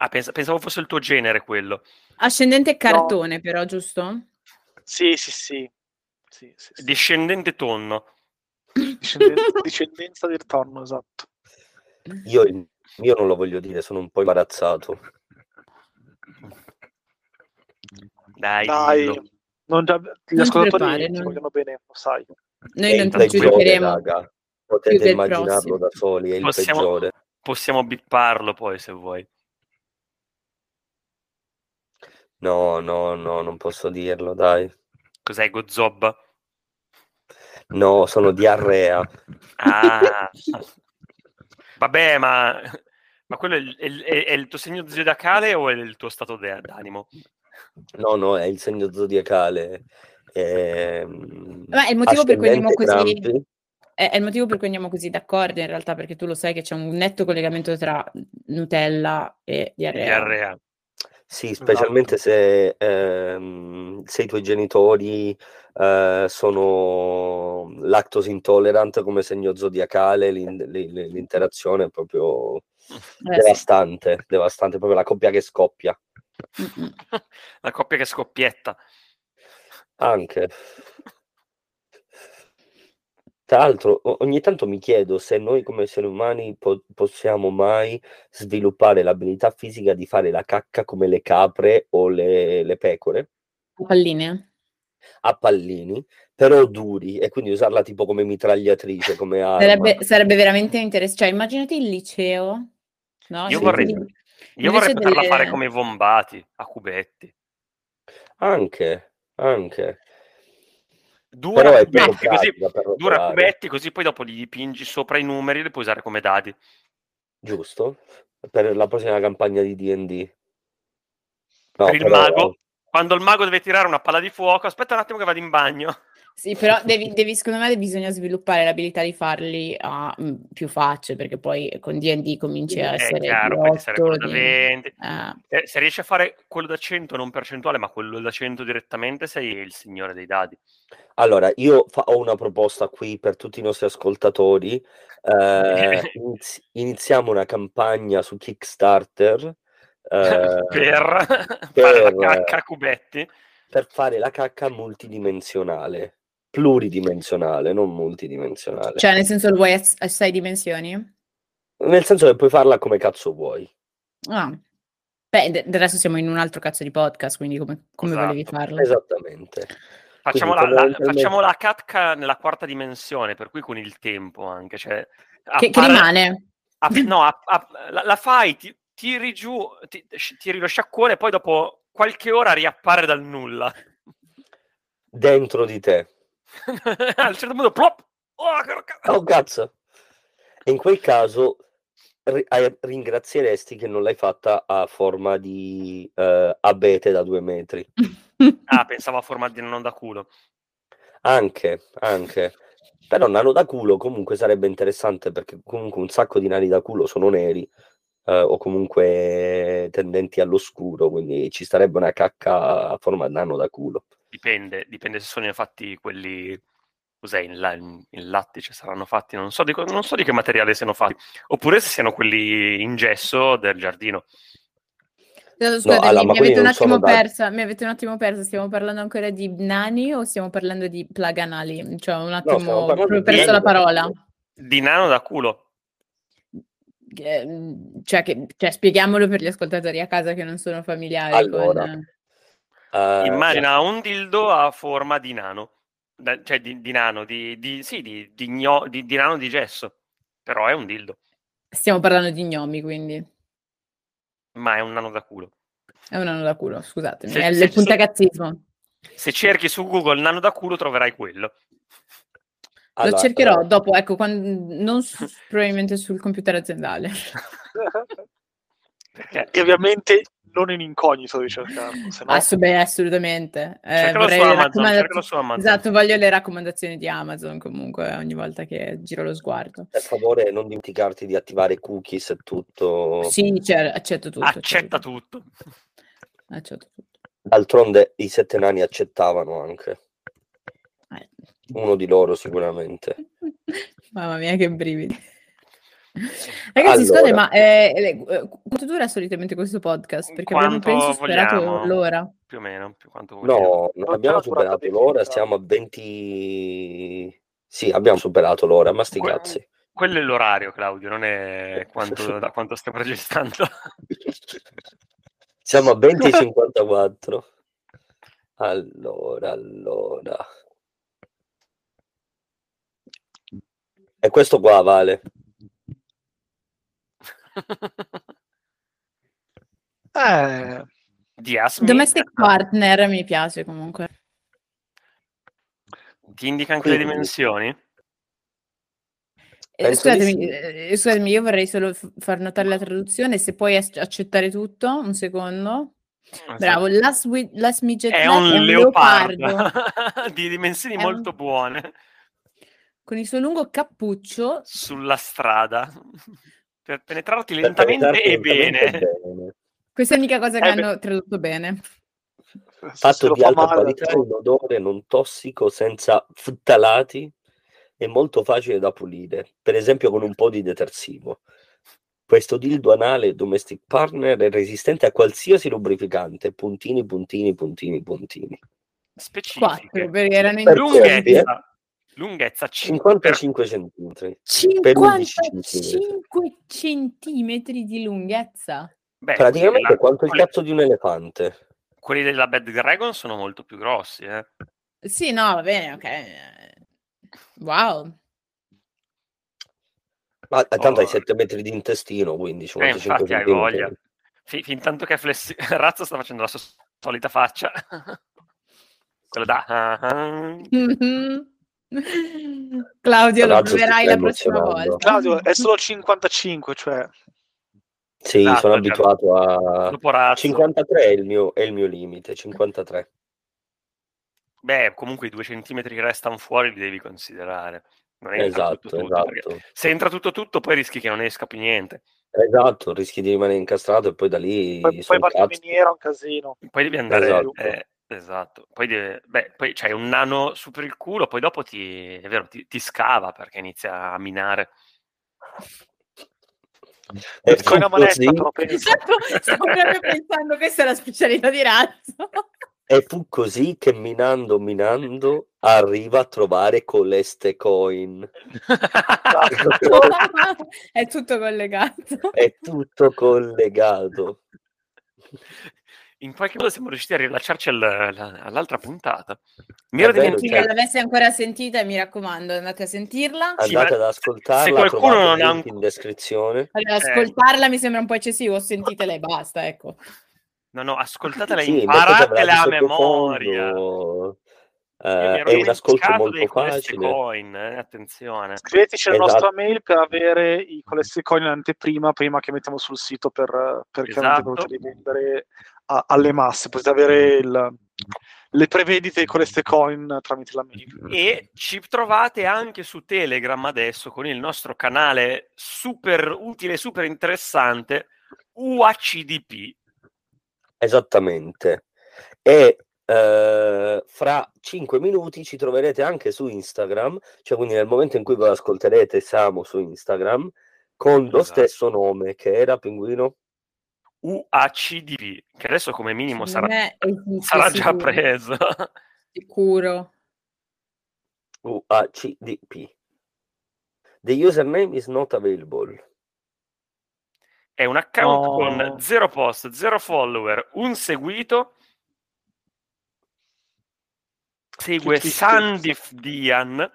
Ah, pens- pensavo fosse il tuo genere quello. Ascendente cartone, no. però, giusto? Sì, sì, sì. sì, sì, sì. Discendente tonno. Discenden- discendenza del tonno, esatto. Io, io non lo voglio dire, sono un po' imbarazzato. Dai, Dai. Non già, gli Non ascoltatori non- vogliono bene, lo sai. Noi non ti giudicheremo Potete immaginarlo prossimo. da soli, è il Possiamo- peggiore. Possiamo bipparlo poi se vuoi. No, no, no, non posso dirlo, dai. Cos'è Gozob? No, sono diarrea. Ah. Vabbè, ma, ma quello è il, è è il tuo segno zodiacale o è il tuo stato de- d'animo? No, no, è il segno zodiacale. Ehm, Ma è il motivo per cui andiamo così. Crampi. È, è il motivo per cui andiamo così d'accordo in realtà, perché tu lo sai che c'è un netto collegamento tra Nutella e diarrea. Diarrea. Sì, specialmente se, ehm, se i tuoi genitori eh, sono lactose intolerant come segno zodiacale, l'in- li- li- l'interazione è proprio Eh, sì. devastante, devastante, proprio la coppia che scoppia. Mm-mm. La coppia che scoppietta. Anche. Tra l'altro, o- ogni tanto mi chiedo se noi come esseri umani po- possiamo mai sviluppare l'abilità fisica di fare la cacca come le capre o le, le pecore Palline? a pallini, però duri, e quindi usarla tipo come mitragliatrice, come arma. Sarebbe, sarebbe veramente interessante. Cioè, immaginati il liceo, no? Io Invece vorrei, io invece vorrei poterla delle- fare come i vombati, a cubetti. Anche, anche. Dura cubetti, così, dura cubetti, così poi dopo li dipingi sopra i numeri e li puoi usare come dadi. giusto? Per la prossima campagna di D&D. No, per il però- mago, quando il mago deve tirare una palla di fuoco, aspetta un attimo che vado in bagno. Sì, però devi, devi- secondo me bisogna sviluppare l'abilità di farli a mm, più facce, perché poi con D&D cominci a È essere chiaro, quello otto, da di- 20. eh. Eh, se riesci a fare quello da 100, non percentuale, ma quello da 100 direttamente, sei il signore dei dadi. Allora, io fa- ho una proposta qui per tutti i nostri ascoltatori. Eh, inizi- iniziamo una campagna su Kickstarter eh, per per- fare la cacca a cubetti. per fare la cacca multidimensionale, pluridimensionale, non multidimensionale. Cioè, nel senso, lo vuoi a, a sei dimensioni? Nel senso che puoi farla come cazzo vuoi. Ah. Beh, de- del resto siamo in un altro cazzo di podcast, quindi come, come Esatto. volevi farlo? Esattamente. Facciamo, Quindi, la, la- facciamo la cacca nella quarta dimensione, per cui con il tempo anche. Cioè, Che, che appare- rimane? app- no, app- app- la, la fai, ti, tiri giù, ti- tiri lo sciacquone e poi dopo qualche ora riappare dal nulla. Dentro di te. a un certo punto, plop! Oh, rocca- Oh cazzo! E in quel caso ri- ringrazieresti che non l'hai fatta a forma di eh, abete da due metri. Ah, pensavo a forma di non da culo. Anche, anche. Però nano da culo comunque sarebbe interessante perché comunque un sacco di nani da culo sono neri eh, o comunque tendenti all'oscuro, quindi ci starebbe una cacca a forma di nano da culo. Dipende, dipende se sono infatti quelli. Cos'è in, la- in- in lattice saranno fatti? Non so, di, non so di che materiale siano fatti. Oppure se siano quelli in gesso del giardino. Scusate, scusate, allora, mi, avete un attimo da- persa, mi avete un attimo persa, stiamo parlando ancora di nani o stiamo parlando di plaganali? Cioè, un attimo, proprio di perso la parola. Di nano da culo. Eh, Cioè, che, cioè, spieghiamolo per gli ascoltatori a casa che non sono familiari Allora, con... Eh, Immagina un dildo a forma di nano. Da- cioè di, di nano, di, di- sì, di, di, gno- di- di nano di gesso. Però è un dildo. Stiamo parlando di gnomi, quindi Ma è un nano da culo. è un anno da culo, scusatemi, Se- è se il puntacazzismo. Se cerchi su Google nano da culo troverai quello. Lo allora, cercherò eh, dopo, ecco, quan- non su- probabilmente sul computer aziendale. Perché? e ovviamente non in incognito di cercarlo, se no... Ass- beh, assolutamente. Eh, Cercalo vorrei Amazon, raccomandaz- cercalo su Amazon. Esatto, voglio le raccomandazioni di Amazon comunque ogni volta che giro lo sguardo. per favore non dimenticarti di attivare cookies e tutto. Sì, cioè, accetto tutto. Accetta tutto. Accetto tutto. D'altronde i sette nani accettavano anche. Eh. Uno di loro sicuramente. Mamma mia, che brividi. Ragazzi, Allora. scusate, ma eh, eh, quanto dura solitamente questo podcast? Perché abbiamo penso superato vogliamo. l'ora. Più o meno, più quanto vogliamo. No, non abbiamo superato l'ora, siamo a 20... Sì, abbiamo superato l'ora, ma sti cazzi. Quello è l'orario, Claudio, non è quanto, da quanto stiamo registrando. Siamo a 20.54. Allora, allora. E questo qua vale. Eh, Di Domestic partner mi piace comunque. ti indica anche le Quindi- dimensioni? Eh, di Scusatemi, sì. eh, scusatemi, io vorrei solo f- far notare la traduzione, se puoi ac- accettare tutto, un secondo. Bravo, Last, wi- last Midget È un, è un leopardo leopardo di dimensioni È un- molto buone con il suo lungo cappuccio. sulla strada per penetrarti Per lentamente e bene. bene. Questa è l'unica cosa che Eh, beh. hanno tradotto bene. Fatto di fa alta male, qualità, un odore non tossico, senza ftalati e molto facile da pulire, per esempio con un po' di detersivo. Questo dildo anale domestic partner è resistente a qualsiasi lubrificante, puntini, puntini, puntini, puntini. Specifiche. Quattro, perché erano in Per Lunghezza. Lunghezza 5 55 centimetri. 55 centimetri di lunghezza. Beh, Praticamente quelli, quanto il cazzo di un elefante. quelli della Bad Dragon sono molto più grossi, eh. Sì, no, va bene, ok. Wow. Ma eh, tanto Oh. hai 7 metri di intestino, quindi Eh, 55 infatti hai voglia. Fin, fin tanto che flessi... Razzo sta facendo la sua solita faccia. Quella da... ah, ah. Claudio, lo proverai sta la prossima volta. Claudio, è solo 55, cioè Sì, Esatto, sono abituato a... Dopo razzo. 53 è il mio, è il mio limite, 53. Beh, comunque i due centimetri che restano fuori li devi considerare. Non Esatto, tutto, esatto. Se entra tutto tutto, poi rischi che non esca più niente. Esatto, rischi di rimanere incastrato e poi da lì poi, poi va in cazzi. miniera un casino. Poi devi andare... Esatto. eh, esatto. Poi, deve- beh, poi c'hai un nano su per il culo, poi dopo ti, è vero, ti, ti scava perché inizia a minare. E Con una però pensa. Esatto, stavo proprio pensando questa è la specialità di Razzo. E fu così che minando, minando, arriva a trovare Coleste Coin. è tutto collegato. È tutto collegato. In qualche modo siamo riusciti a rilacciarci al- alla- all'altra puntata. Mi ero dimenticato. non l'avesse ancora sentita, mi raccomando, andate a sentirla. Sì, Andate ad ascoltarla, se qualcuno non ha un- in descrizione. Allora, ascoltarla mi sembra un po' eccessivo, sentitela e basta, ecco. No, no, ascoltatela, Sì, imparatela a memoria. Eh, è un ascolto molto facile. Coin, eh, attenzione. Scriveteci Esatto. nostra mail per avere i colesti coin in anteprima prima che mettiamo sul sito per, perché Esatto. potete rivendere a- alle masse. Potete avere il- le prevedite di coleste coin tramite la mail. E ci trovate anche su Telegram adesso con il nostro canale super utile, super interessante UACDP. Esattamente. E eh, fra 5 minuti ci troverete anche su Instagram, cioè quindi nel momento in cui voi ascolterete siamo su Instagram con lo Esatto. stesso nome che era Pinguino. UACDP, che adesso come minimo sarà, sarà già preso. Sicuro. UACDP. The username is not available. È un account No. con zero post, zero follower, un seguito. Segue. Sandif Dian.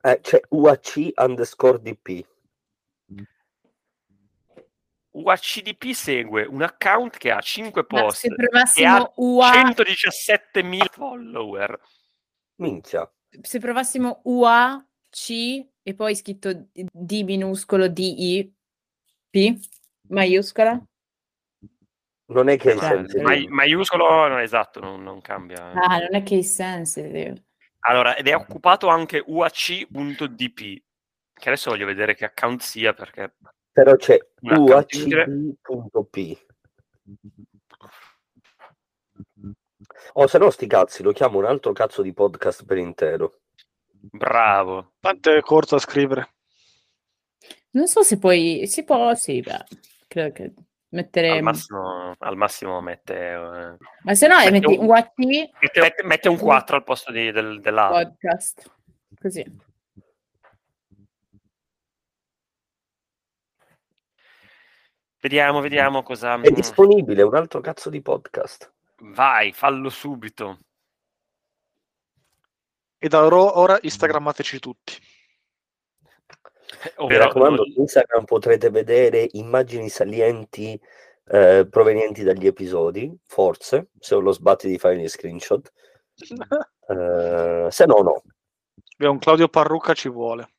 Eh, c'è UAC underscore DP. UACDP segue un account che ha 5 Ma post e ha UA, 117.000 follower. Minchia. se provassimo UAC e poi scritto D minuscolo DI P maiuscola. Non è che hai Cioè, senso. ma- Ma- maiuscolo, no, esatto, non, non cambia. Ah, non è case sensitive. Allora, ed è occupato anche UAC.dp, che adesso voglio vedere che account sia perché Però c'è Un. UACD.p. O se no sti cazzi, lo chiamo un altro cazzo di podcast per intero. bravo. Tanto è corto da scrivere. Non so se poi si può, sì, beh, credo che mettere Al massimo, al massimo mette, eh, Ma se no mette metti un- mette, mette- mette un 4 al posto di, del, dell'A. podcast. Così. Vediamo, vediamo cosa... È disponibile un altro cazzo di podcast. Vai, fallo subito. E da ora, ora instagrammateci tutti. Mi Ovvero, raccomando, non- su Instagram potrete vedere immagini salienti eh, provenienti dagli episodi, forse, se ho lo sbatti di fare gli screenshot. Eh, se no, no. Beh, un Claudio Parrucca ci vuole.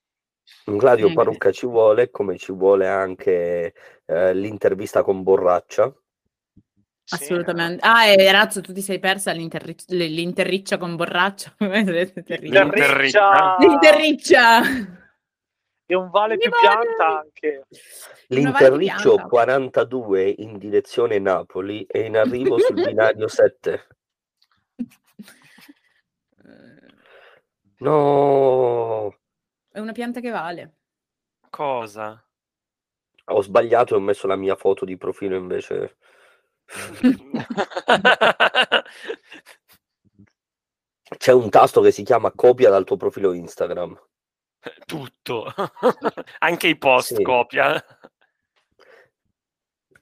Un Claudio Eh, Parrucca ci vuole, come ci vuole anche eh, l'intervista con Borraccia. Sì. Assolutamente. Ah, e Razzo, tu ti sei persa l'interri- l'interriccia con borraccia. L'interriccia. L'interriccia! E un vale Mi più muore! pianta anche. L'interriccio bianca. 42 in direzione Napoli è in arrivo sul binario 7. No, È una pianta che vale. Cosa? ho sbagliato e ho messo la mia foto di profilo invece. C'è un tasto che si chiama copia dal tuo profilo Instagram. Tutto. Anche i post Sì. copia.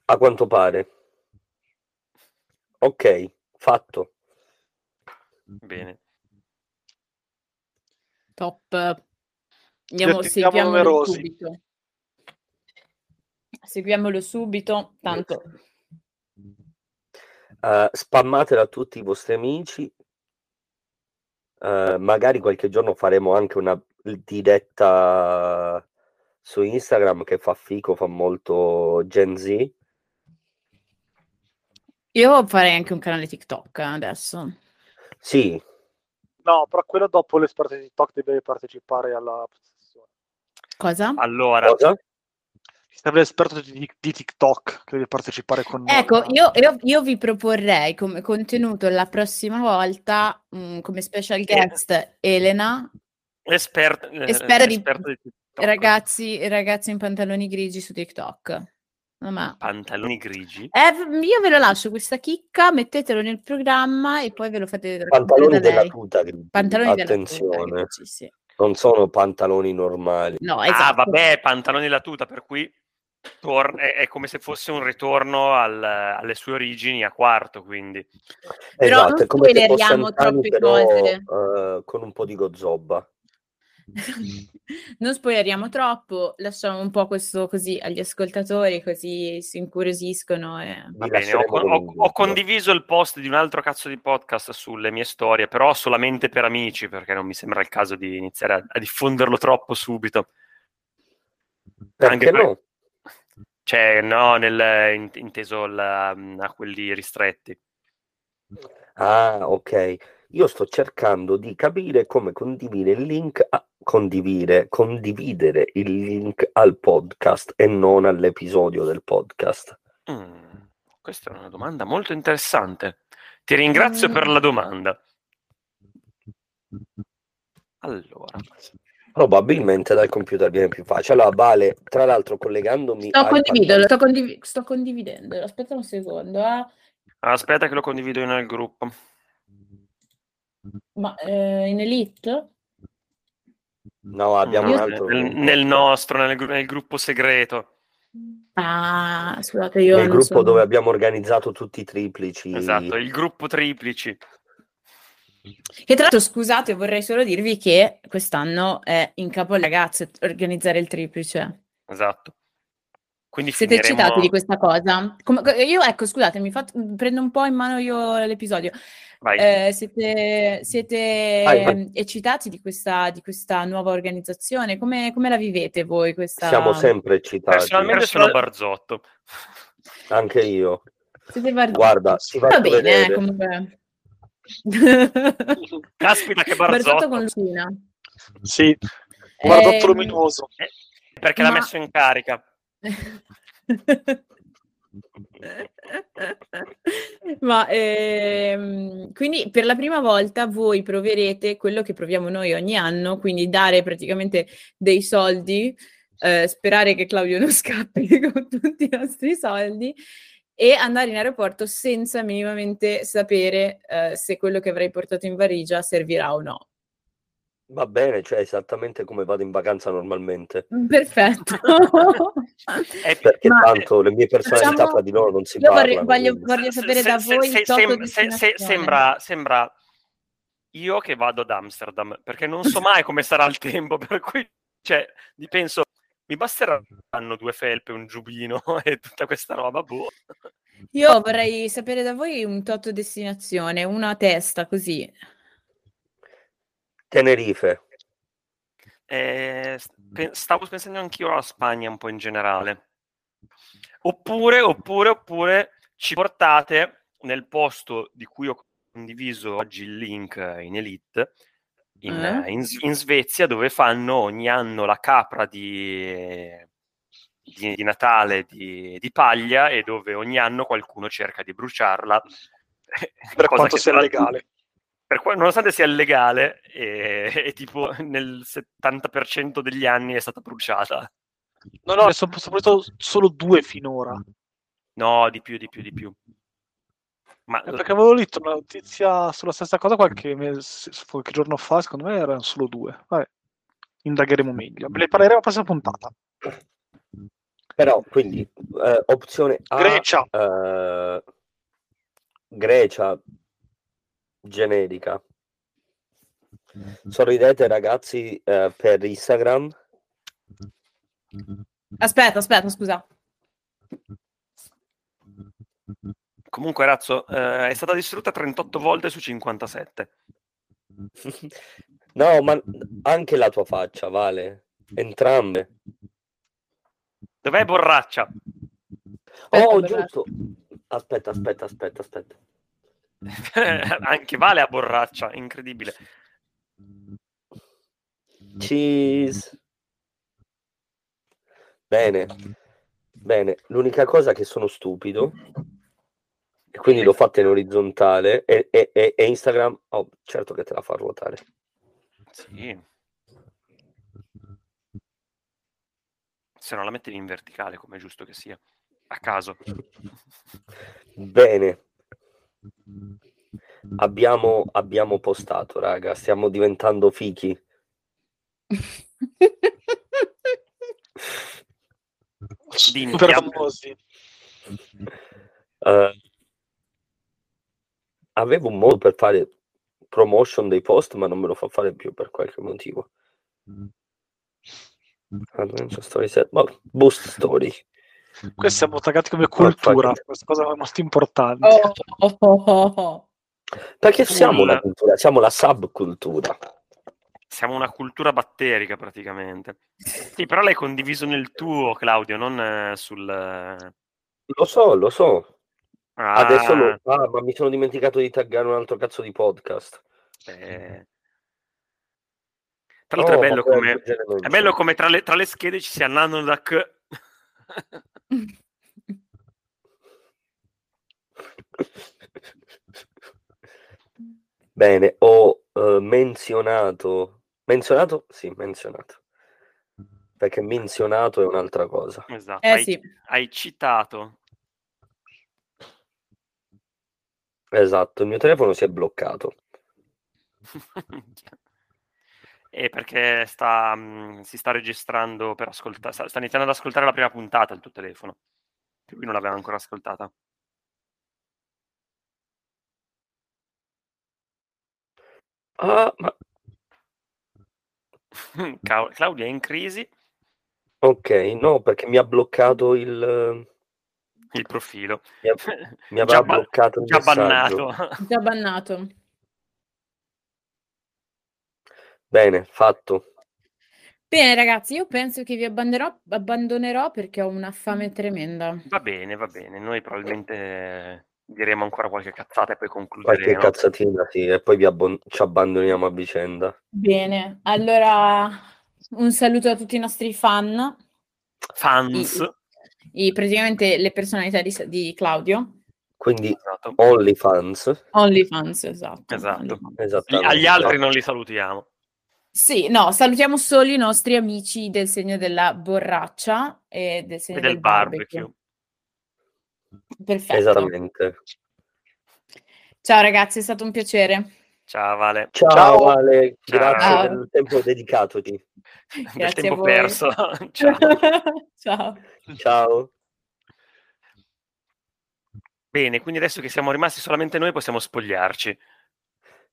A quanto pare. Ok, fatto. Bene. Top. Andiamo, seguiamolo numerosi. subito. Seguiamolo subito, tanto Eh, spammatela a tutti i vostri amici. Eh, magari qualche giorno faremo anche una diretta su Instagram che fa fico, fa molto Gen Z. io farei anche un canale TikTok eh, adesso. Sì, No, però quello dopo l'esperto di TikTok deve partecipare alla. Cosa? Allora, cosa? Serve l'esperto di, di TikTok che deve partecipare con noi. Ecco, io, io- io vi proporrei come contenuto la prossima volta, mm, come special guest, Elena, espert- eh, Esperta di- esperto di TikTok. ragazzi, ragazzi in pantaloni grigi su TikTok. Ma- Pantaloni grigi. Eh, io ve lo lascio questa chicca, mettetelo nel programma e poi ve lo fate raccontare Pantaloni della tuta, grigi. Pantaloni della tuta, attenzione, grigi, sì. Non sono pantaloni normali. No, Ah, esatto. vabbè, pantaloni da tuta, per cui tor- è, è come se fosse un ritorno al- alle sue origini a quarto, quindi. Però esatto, non è come se fosse Antani, troppe però cose. eh, con un po' di gozzoba. non spoileriamo troppo, lasciamo un po' questo così agli ascoltatori, così si incuriosiscono. E... Va bene, ho, ho- ho condiviso il post di un altro cazzo di podcast sulle mie storie, però solamente per amici, perché non mi sembra il caso di iniziare a, a diffonderlo troppo subito. Perché per- no? Cioè, no, nel, in- inteso la- a quelli ristretti. Ah, ok. Io sto cercando di capire come condividere il link a condividere, condividere il link al podcast e non all'episodio del podcast. Mm, questa è una domanda molto interessante. Ti ringrazio Mm. per la domanda. Allora, Probabilmente dal computer viene più facile. Allora, Vale, tra l'altro collegandomi Sto condividendo, sto, condivi- sto condividendo. Aspetta un secondo, eh. aspetta che lo condivido nel gruppo. Ma eh, in Elite? No, abbiamo No, un altro nel, nel nostro, nel, nel gruppo segreto. Ah, scusate, io Nel gruppo sono- dove abbiamo organizzato tutti i triplici. Esatto, il gruppo triplici. Che tra l'altro, scusate, vorrei solo dirvi che quest'anno è in capo alle ragazze organizzare il triplice. Esatto. Quindi Siete finiremo... eccitati di questa cosa? Come- io, ecco, scusate, mi fa- prendo un po' in mano io l'episodio. Vai. Eh, siete siete, Vai, vai. eccitati di questa, di questa nuova organizzazione? Come, come la vivete voi? Questa... Siamo sempre eccitati. Personalmente Perso- sono Barzotto. Anche io. Siete bar- Guarda, ti Va bene, eh, vedere. comunque. Caspita che Barzotto Barzotto. con Lucina. Sì, guardotto Ehm, luminoso. Perché l'ha Ma- messo in carica. Ma ehm, quindi per la prima volta voi proverete quello che proviamo noi ogni anno, quindi dare praticamente dei soldi, eh, sperare che Claudio non scappi con tutti i nostri soldi e andare in aeroporto senza minimamente sapere eh, se quello che avrei portato in valigia servirà o no. Va bene, cioè esattamente come vado in vacanza normalmente. Perfetto. È- Perché Ma- tanto le mie personalità Facciamo- fra di loro non si parlano. voglio, voglio sapere da Se- voi se- sem- se- sembra, sembra io che vado ad Amsterdam perché non so mai come sarà il tempo per cui cioè, mi penso mi basteranno due felpe un giubbino e tutta questa roba boh. Io vorrei sapere da voi un toto destinazione, una testa così. Tenerife. Eh, stavo pensando anch'io alla Spagna un po' in generale oppure oppure oppure ci portate nel posto di cui ho condiviso oggi il link in Elite in, Eh? in- in Svezia dove fanno ogni anno la capra di, di- di Natale di, di paglia e dove ogni anno qualcuno cerca di bruciarla Per quanto sia legale. Per qua- nonostante sia illegale e, e tipo nel 70% degli anni è stata bruciata No, no, sono saputo solo due finora. no di più di più di più ma Eh, Perché avevo letto una notizia sulla stessa cosa qualche, mese, qualche giorno fa, secondo me erano solo due. Vabbè, indagheremo meglio. Ve ne parleremo la prossima puntata. Però, quindi, eh, opzione A, Grecia. eh, Grecia, generica. Sorridete ragazzi eh, per Instagram. Aspetta, aspetta, scusa. comunque Razzo eh, è stata distrutta 38 volte su 57 no, ma anche la tua faccia, Vale. Entrambe. dov'è Borraccia? Oh, Aspetta, giusto. Aspetta, aspetta, aspetta, aspetta. Anche Vale a Borraccia incredibile Cheese. Bene, bene. L'unica cosa è che sono stupido e quindi l'ho fatta in orizzontale e, e- e- e Instagram, oh, certo che te la fa ruotare. sì se non la mettevi in verticale come è giusto che sia a caso Bene. Abbiamo, abbiamo postato, raga, stiamo diventando fichi. Dimmi, famosi. Eh, avevo un modo per fare promotion dei post, ma non me lo fa fare più per qualche motivo. Adventure Story set, ma boost story. Qui siamo taggati come cultura, questa cosa è molto importante. Oh, oh, oh, oh. Perché siamo una cultura, siamo la subcultura. siamo una cultura batterica praticamente sì però l'hai condiviso nel tuo Claudio non eh, sul eh, Lo so, lo so. ah, Adesso lo ah, ma mi sono dimenticato di taggare un altro cazzo di podcast. eh. tra l'altro No, è bello come È bello come tra le, tra le schede ci sia Nano da K. Bene, ho eh, menzionato. Menzionato? Sì, menzionato. Perché menzionato è un'altra cosa. Esatto. Eh hai, sì. hai citato. Esatto, il mio telefono si è bloccato. e perché sta, mh, si sta registrando per ascoltare. Sta, sta iniziando ad ascoltare la prima puntata il tuo telefono. Che lui non l'aveva ancora ascoltata. Ah, ma Claudia è in crisi. ok, no, perché mi ha bloccato il. Il profilo. Mi, ha- mi aveva Già ba- bloccato il Già messaggio. bannato. Già bannato. Bene, fatto. Bene, ragazzi, io penso che vi abbandonerò, abbandonerò perché ho una fame tremenda. Va bene, va bene. Noi probabilmente diremo ancora qualche cazzata e poi Qualche concluderemo. cazzatina, sì, e poi vi abbon- ci abbandoniamo a vicenda. Bene, allora un saluto a tutti i nostri fan, Fans. i, praticamente le personalità di, di Claudio. Quindi Esatto. OnlyFans, OnlyFans, esatto. Esatto. OnlyFans. Esattamente. Agli altri non li salutiamo. Sì, no, salutiamo solo i nostri amici del segno della borraccia e del segno E del barbecue. Perfetto. Esattamente. Ciao ragazzi, è stato un piacere. Ciao Vale. Ciao, Ciao. Vale, grazie Ciao. del tempo dedicatoti. Del tempo perso. Ciao. Ciao. Ciao. Bene, quindi adesso che siamo rimasti solamente noi possiamo spogliarci.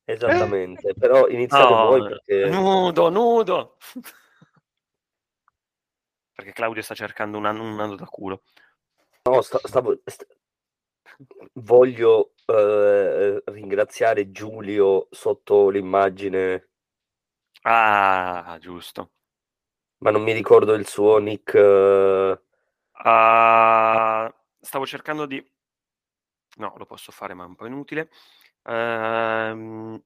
Esattamente, però iniziate No, voi perché Nudo, nudo. Perché Claudio sta cercando un anno, un anno da culo. no, sta- stavo, st- voglio eh, ringraziare Giulio sotto l'immagine, Ah, giusto. ma non mi ricordo il suo nick. eh, Ah, stavo cercando di... No, lo posso fare, ma è un po' inutile. Ehm,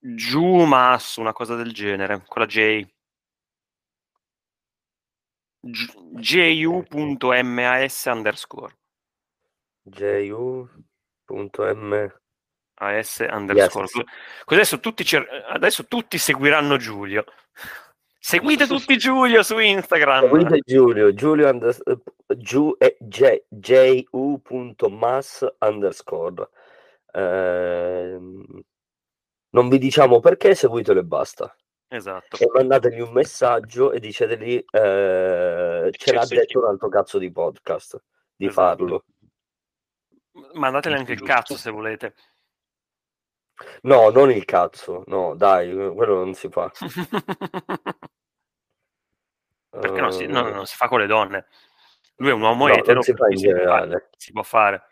Jumas, una cosa del genere, con la J. Ju.mas underscore. ju.m AS underscore. Yes. Tutti, cer- adesso tutti seguiranno Giulio. Seguite tutti Giulio su Instagram. Seguite Giulio, Giulio unders- giu- eh, J- ju.mas underscore. Ehm, non vi diciamo perché, seguitelo e basta. Esatto. E mandategli un messaggio e dicetegli eh, ce l'ha detto un altro cazzo di podcast di Esatto. farlo. Mandatele anche il cazzo se volete. No, non il cazzo, no, dai, quello non si fa. Perché no, si, Eh, no, non si fa con le donne. Lui è un uomo No, non etero, si fa per in cui può si può fare.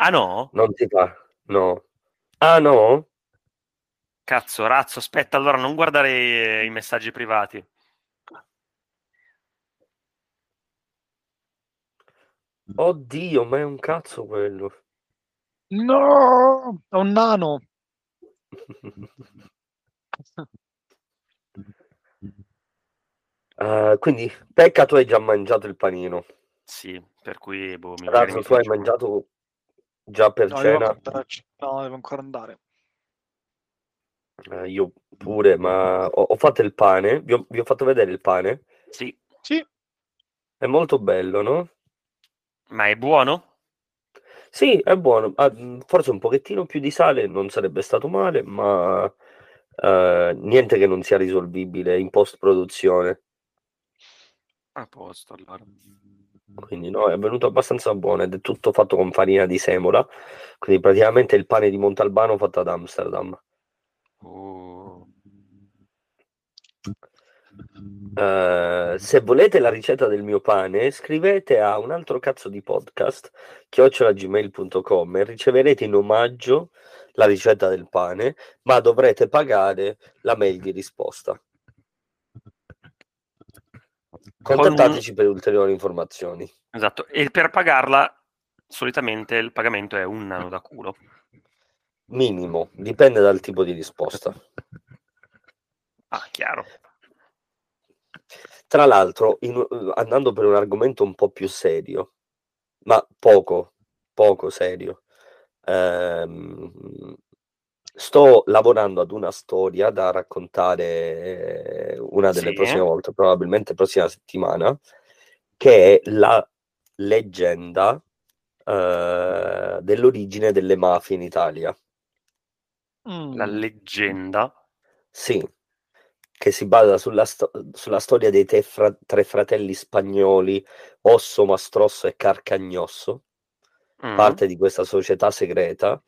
Ah no? Non si fa, no. Ah no? Cazzo, razzo, aspetta, allora non guardare i, i messaggi privati. Oddio, ma è un cazzo quello. No, è un nano. Eh, quindi, Pecca, tu hai già mangiato il panino. Sì, per cui boh, mi Razzo, tu hai mangiato già per No, cena? devo ancora- no, devo ancora andare. Eh, io pure, ma ho, ho fatto il pane. Vi ho, vi ho fatto vedere il pane. Sì, Sì, È molto bello, no? ma è buono? Sì, è buono. Ah, mh, forse un pochettino più di sale non sarebbe stato male, ma eh, niente che non sia risolvibile in post-produzione. A posto, allora. Quindi no, è venuto abbastanza buono ed è tutto fatto con farina di semola. Quindi praticamente il pane di Montalbano fatto ad Amsterdam. Oh. Eh, se volete la ricetta del mio pane, scrivete a un altro cazzo di podcast, chiocciolagmail.com e riceverete in omaggio la ricetta del pane, ma dovrete pagare la mail di risposta. Contattateci per ulteriori informazioni. Esatto, e per pagarla solitamente il pagamento è un nano da culo. Minimo, dipende dal tipo di risposta. Ah, chiaro. Tra l'altro, in- andando per un argomento un po' più serio, ma poco, poco serio, ehm, sto lavorando ad una storia da raccontare eh, una delle Sì. prossime volte, probabilmente prossima settimana, che è la leggenda eh, dell'origine delle mafie in Italia. Mm. La leggenda. Sì, che si basa sulla, sto- sulla storia dei te fra- tre fratelli spagnoli, Osso, Mastrosso e Carcagnosso, Mm. parte di questa società segreta,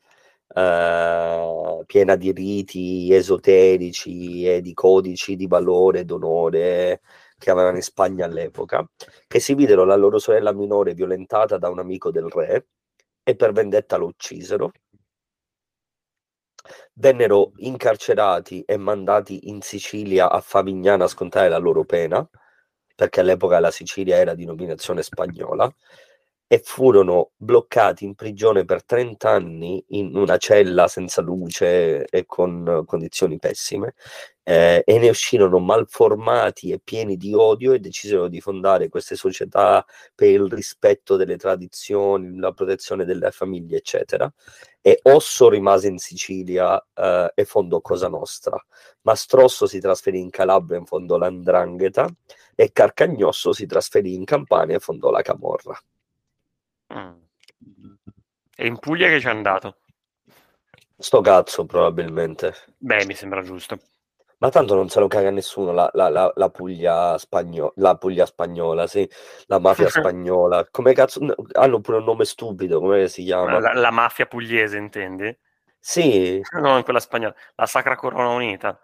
eh, piena di riti esoterici e di codici di valore d'onore che avevano in Spagna all'epoca, che si videro la loro sorella minore violentata da un amico del re e per vendetta lo uccisero. Vennero incarcerati e mandati in Sicilia a Favignana a scontare la loro pena, perché all'epoca la Sicilia era di dominazione spagnola, e furono bloccati in prigione per 30 anni in una cella senza luce e con condizioni pessime, eh, e ne uscirono malformati e pieni di odio e decisero di fondare queste società per il rispetto delle tradizioni, la protezione delle famiglie, eccetera. E Osso rimase in Sicilia eh, e fondò Cosa Nostra. Mastrosso si trasferì in Calabria e fondò l'Andrangheta e Carcagnosso si trasferì in Campania e fondò la Camorra. Mm. E in Puglia che ci è andato? Sto cazzo, probabilmente. Beh, mi sembra giusto. Ma tanto non se lo caga nessuno la, la, la, la Puglia spagnola, la Puglia spagnola, sì, la mafia spagnola. Come cazzo hanno pure un nome stupido, come si chiama? La, mafia pugliese, intendi? Sì. Non quella spagnola, la Sacra Corona Unita.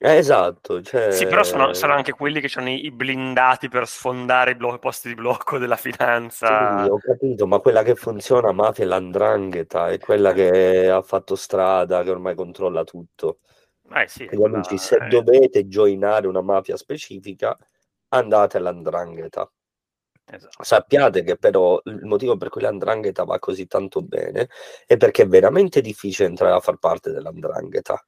Eh, esatto. Cioè... Sì, però sono, sono, anche quelli che hanno i blindati per sfondare i blo- posti di blocco della finanza. Sì, ho capito, ma quella che funziona mafia è l'andrangheta, è quella che ha fatto strada, che ormai controlla tutto. Eh sì, Quindi, amici, se dovete joinare una mafia specifica, andate all'andrangheta. Esatto. Sappiate che però il motivo per cui l'andrangheta va così tanto bene è perché è veramente difficile entrare a far parte dell'andrangheta.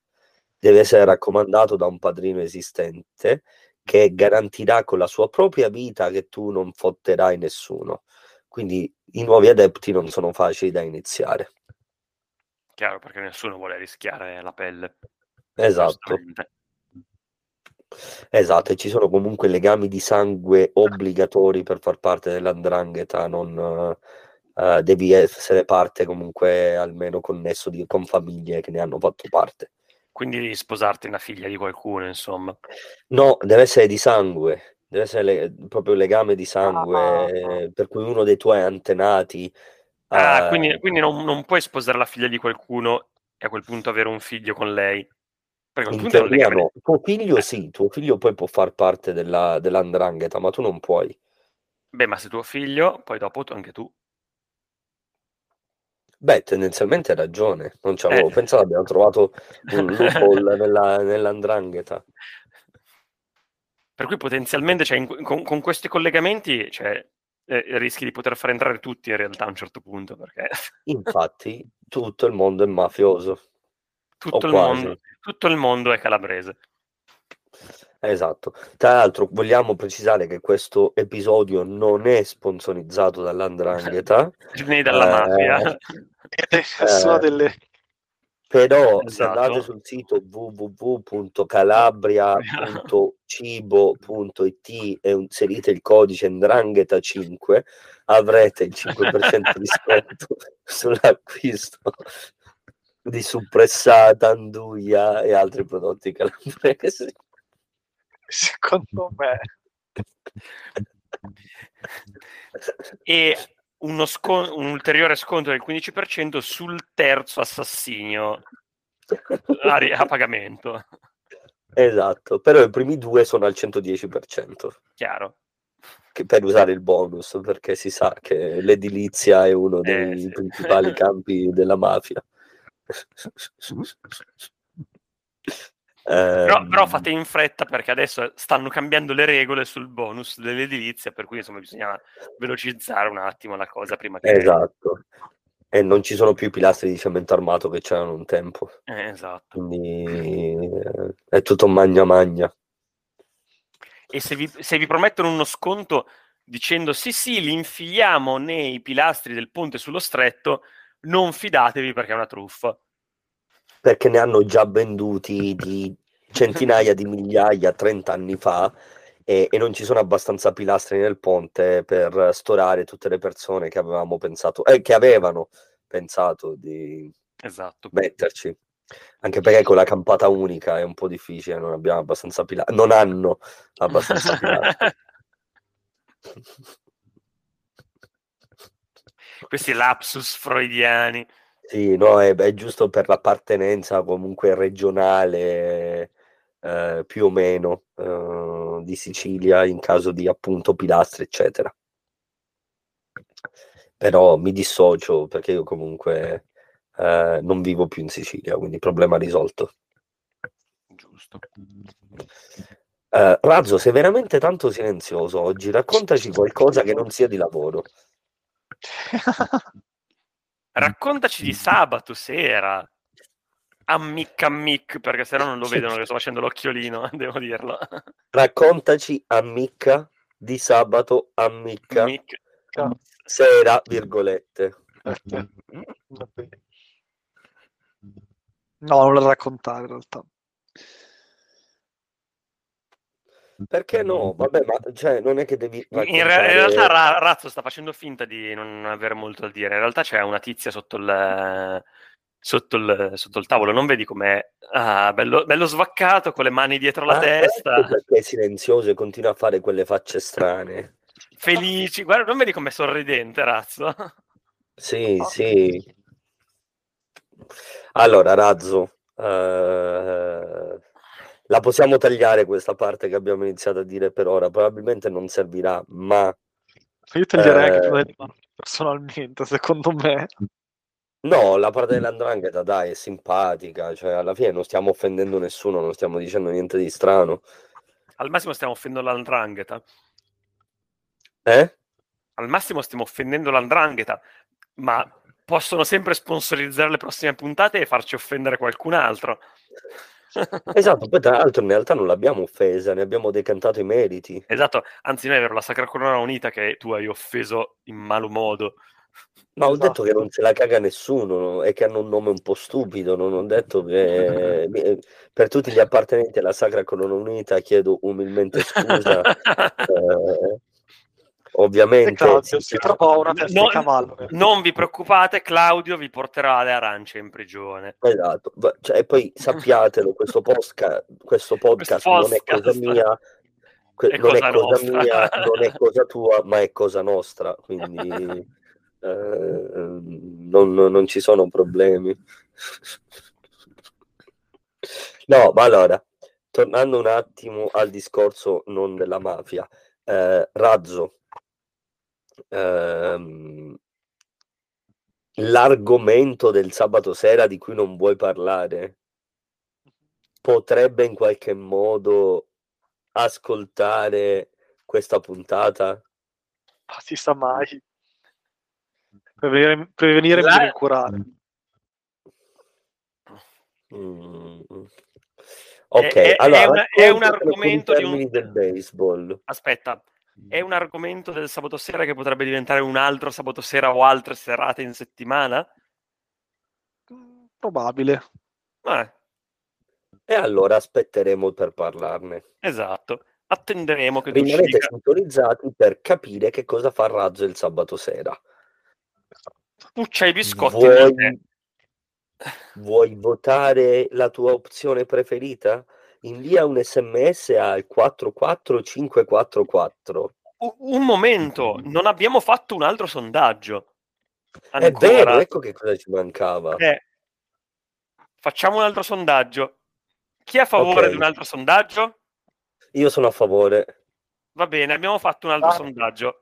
Deve essere raccomandato da un padrino esistente che garantirà con la sua propria vita che tu non fotterai nessuno. Quindi i nuovi adepti non sono facili da iniziare. Chiaro, perché nessuno vuole rischiare la pelle. Esatto. Esatto, e ci sono comunque legami di sangue obbligatori per far parte dell'andrangheta, non uh, devi essere parte comunque almeno connesso di, con famiglie che ne hanno fatto parte. Quindi sposarti una figlia di qualcuno, insomma. No, deve essere di sangue, deve essere le, proprio legame di sangue, ah. per cui uno dei tuoi antenati... Ah, uh, quindi, quindi non, non puoi sposare la figlia di qualcuno e a quel punto avere un figlio con lei. Perché in teoria no. Tuo figlio eh. sì, tuo figlio poi può far parte della, dell'andrangheta, ma tu non puoi. Beh, ma se tuo figlio, poi dopo anche tu. Beh, tendenzialmente hai ragione, non ci avevo eh. pensato, abbiamo trovato un loophole nella, nell'andrangheta. Per cui potenzialmente, cioè, in, con, con, questi collegamenti, cioè, eh, rischi di poter far entrare tutti in realtà a un certo punto. Perché... Infatti, tutto il mondo è mafioso. Tutto il, mondo, tutto il mondo è calabrese. Esatto. Tra l'altro vogliamo precisare che questo episodio non è sponsorizzato dall'andrangheta né dalla eh, mafia. Eh, delle... Però esatto. se andate sul sito www.calabria.cibo.it e inserite il codice andrangheta 5 avrete il 5% di sconto sull'acquisto di suppressata, anduia e altri prodotti calabresi. Secondo me. e uno scon- un ulteriore sconto del 15% sul terzo assassinio a, a pagamento. Esatto, però i primi due sono al 110%. Chiaro. Che per usare il bonus, perché si sa che l'edilizia è uno dei eh, sì. principali campi della mafia. Però, però, ehm. fate in fretta perché adesso stanno cambiando le regole sul bonus dell'edilizia, per cui insomma bisogna velocizzare un attimo la cosa prima che... Esatto. E non ci sono più i pilastri di cemento armato che c'erano un tempo. Eh, esatto. Quindi eh, è tutto magna magna. E se vi, se vi promettono uno sconto dicendo sì sì li infiliamo nei pilastri del ponte sullo stretto, non fidatevi perché è una truffa. Perché ne hanno già venduti di centinaia di migliaia 30 anni fa e, e, non ci sono abbastanza pilastri nel ponte per storare tutte le persone che avevamo pensato, eh, che avevano pensato di esatto. metterci. Anche perché con la campata unica è un po' difficile, non abbiamo abbastanza pilastri, non hanno abbastanza pilastri. questi lapsus freudiani. Sì, no, è, è giusto per l'appartenenza comunque regionale, eh, più o meno, eh, di Sicilia in caso di appunto pilastri, eccetera. Però mi dissocio perché io comunque eh, non vivo più in Sicilia, quindi problema risolto. Giusto. Uh, Razzo, sei veramente tanto silenzioso oggi. Raccontaci qualcosa che non sia di lavoro. Raccontaci di sabato sera. Ammicca ammic, perché se no non lo vedono che sto facendo l'occhiolino, devo dirlo. Raccontaci ammicca di sabato ammicca. Ammicca. Sera, virgolette. No, non la raccontare in realtà. Perché no? Vabbè, ma cioè, non è che devi. In, in, realtà Razzo sta facendo finta di non avere molto da dire. In realtà c'è una tizia sotto il, sotto il, sotto il tavolo. Non vedi com'è ah, bello, bello svaccato con le mani dietro la Ah, testa, ecco perché è silenzioso e continua a fare quelle facce strane. felici. Guarda, non vedi com'è sorridente, razzo. Sì, sì. Allora, Razzo, eh, la possiamo tagliare questa parte che abbiamo iniziato a dire per ora. Probabilmente non servirà, ma Io taglierei anche Eh. personalmente, secondo me. no, la parte dell'andrangheta, dai, è simpatica. Cioè, alla fine non stiamo offendendo nessuno, non stiamo dicendo niente di strano. Al massimo stiamo offendendo l'andrangheta. Eh? Al massimo stiamo offendendo l'andrangheta, ma possono sempre sponsorizzare le prossime puntate e farci offendere qualcun altro. Esatto, poi tra l'altro in realtà non l'abbiamo offesa, ne abbiamo decantato i meriti. Esatto, anzi, non è vero, la Sacra Corona Unita che tu hai offeso in malo modo. Ma ho Esatto. detto che non se la caga nessuno e che hanno un nome un po' stupido, non ho detto che eh, per tutti gli appartenenti alla Sacra Corona Unita chiedo umilmente scusa. eh, ovviamente Claudio si si una testa No, di cavallo. non vi preoccupate, Claudio vi porterà le arance in prigione. Esatto, cioè, e poi sappiatelo, questo, posca- questo podcast Questo non è cosa mia, que- È non è cosa cosa nostra. mia, non è cosa tua, ma è cosa nostra, quindi eh, non, non ci sono problemi. No, ma allora, tornando un attimo al discorso non della mafia, eh, Razzo, ehm, l'argomento del sabato sera di cui non vuoi parlare potrebbe in qualche modo ascoltare questa puntata? Ma si sa mai. Prevenire, prevenire La- meglio curare. Mm. Ok, È- allora è una- è un argomento di un- del baseball. Aspetta, è un argomento del sabato sera che potrebbe diventare un altro sabato sera o altre serate in settimana? Probabile. Eh, E allora aspetteremo per parlarne. esatto. Attenderemo che tu Rimanete dica- sintonizzati per capire che cosa fa Razzo il sabato sera. Tu c'hai i biscotti. Vuoi, vuoi votare la tua opzione preferita? Invia un sms al 44544. U- Un momento, non abbiamo fatto un altro sondaggio. È Ancora. vero, ecco che cosa ci mancava. Eh, facciamo un altro sondaggio. Chi è a favore Ok. di un altro sondaggio? Io sono a favore. Va bene, abbiamo fatto un altro Ah. sondaggio.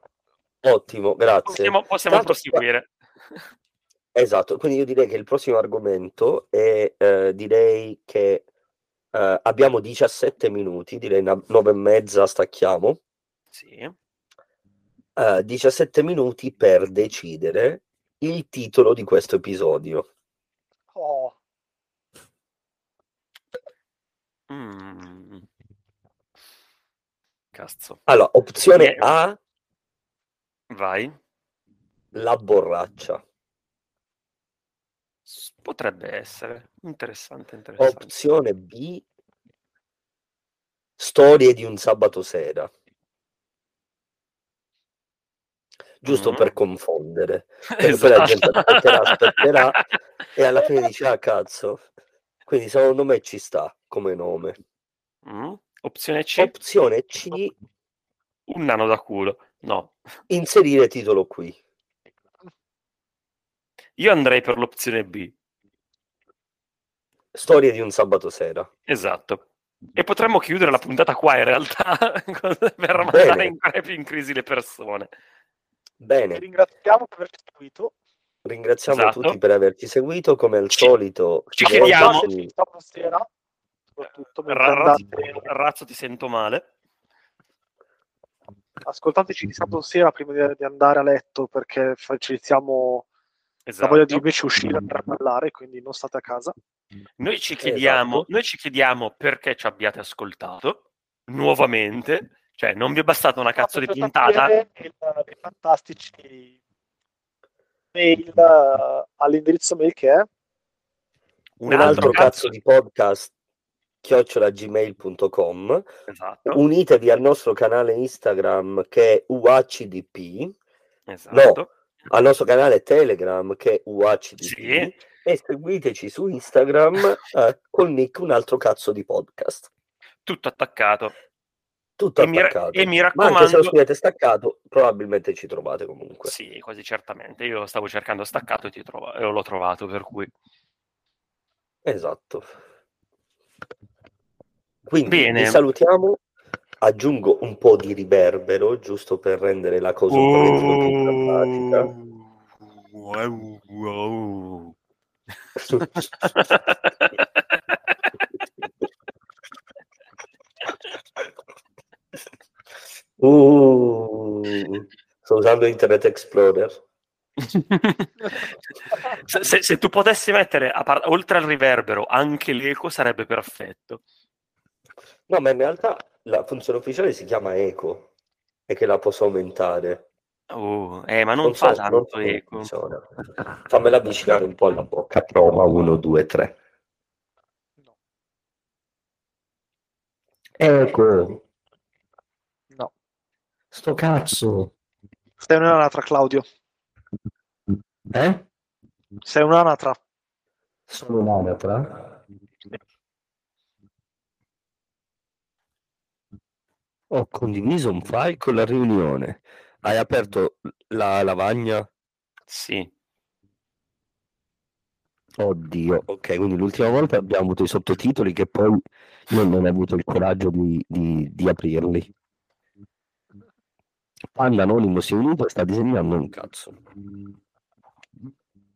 Ottimo, grazie. Possiamo, possiamo Tanto- proseguire. Esatto, quindi io direi che il prossimo argomento è, eh, direi che eh, abbiamo 17 minuti, direi 9 e mezza stacchiamo, Sì. eh, 17 minuti per decidere il titolo di questo episodio. Oh, Mm. Cazzo. Allora, opzione. A, Vai. la borraccia. Potrebbe essere interessante, interessante. Opzione B, storie di un sabato sera. Giusto Mm. per confondere. Perché poi la gente aspetterà, aspetterà e alla fine dice, ah cazzo. Quindi secondo me ci sta come nome. Mm. Opzione C, Opzione C, un nano da culo. No, inserire titolo qui. io andrei per l'opzione B. Storie di un sabato sera. Esatto. E potremmo chiudere la puntata qua in realtà per mandare in, più in crisi le persone. Bene, ringraziamo per averci seguito. ringraziamo Esatto. tutti per averci seguito. Come al Ci- solito, ci chiediamo- ricordo di- Sabato sera, soprattutto Ra- razzo, razzo, ti sento male. ascoltateci di sabato sera prima di, di andare a letto perché facilitiamo la Esatto. voglia di invece uscire e a ballare, quindi non state a casa. Noi ci chiediamo, Esatto. noi ci chiediamo perché ci abbiate ascoltato nuovamente. Cioè, non vi è bastata una cazzo di puntata? il- dei fantastici mail eh, all'indirizzo mail che è Un, un altro cazzo di podcast chiocciolagmail.com Esatto, unitevi al nostro canale Instagram che è UHDP esatto. al nostro canale Telegram che è UHDP Sì. E seguiteci su Instagram eh, col nick un altro cazzo di podcast. Tutto attaccato. Tutto E mi, ra- attaccato. e mi Ma anche raccomando... se lo scrivete staccato, probabilmente ci trovate comunque. Sì, quasi certamente. Io stavo cercando staccato e, ti trova- e l'ho trovato, per cui... Esatto. Quindi Bene. vi salutiamo. Aggiungo un po' di riverbero giusto per rendere la cosa un pochettino più drammatica. Wow, wow. Uh, sto usando Internet Explorer. se, se- se tu potessi mettere, par- oltre al riverbero, anche l'eco sarebbe perfetto. No, ma in realtà la funzione ufficiale si chiama eco e che la posso aumentare. Oh, eh, ma non, Non fa so, non tanto come eco. funziona. Fammela avvicinare un po' alla bocca. Prova 1, 2, 3. No. Eco. No. Sto cazzo. Sei un'anatra, Claudio. Eh? Sei un'anatra. Sono un'anatra? Ho condiviso un file con la riunione. Hai aperto la lavagna? Sì. Oddio, ok, quindi l'ultima volta abbiamo avuto i sottotitoli che poi io non ho avuto il coraggio di, di- di aprirli. Panda Anonimo si è unito e sta disegnando un cazzo.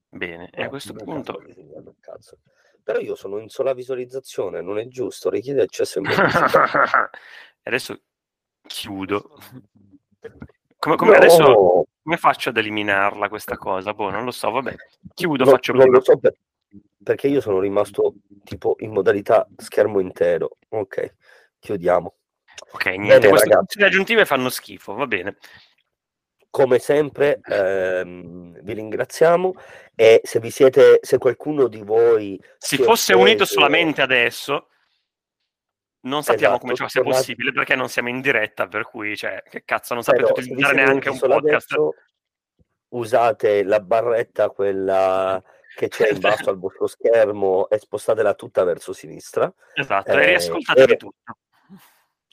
Bene, e a questo Non punto... cazzo. Però io sono in sola visualizzazione, non è giusto, richiede accesso in adesso chiudo. Come, come adesso No, come faccio ad eliminarla questa cosa? Boh, non lo so, vabbè. Chiudo, no, faccio non prima. lo so per- perché io sono rimasto tipo in modalità schermo intero. Ok, chiudiamo. Ok, niente, Bene, queste funzioni aggiuntive fanno schifo, va bene. Come sempre ehm, vi ringraziamo e se vi siete, se qualcuno di voi si fosse unito offeso- solamente adesso, non sappiamo Esatto, come ciò sia tornate- possibile perché non siamo in diretta, per cui, cioè, che cazzo, non sapete Però, utilizzare neanche un podcast. adesso, usate la barretta, quella che c'è in basso al vostro schermo e spostatela tutta verso sinistra. Esatto, Eh, e riascoltatevi e- tutto.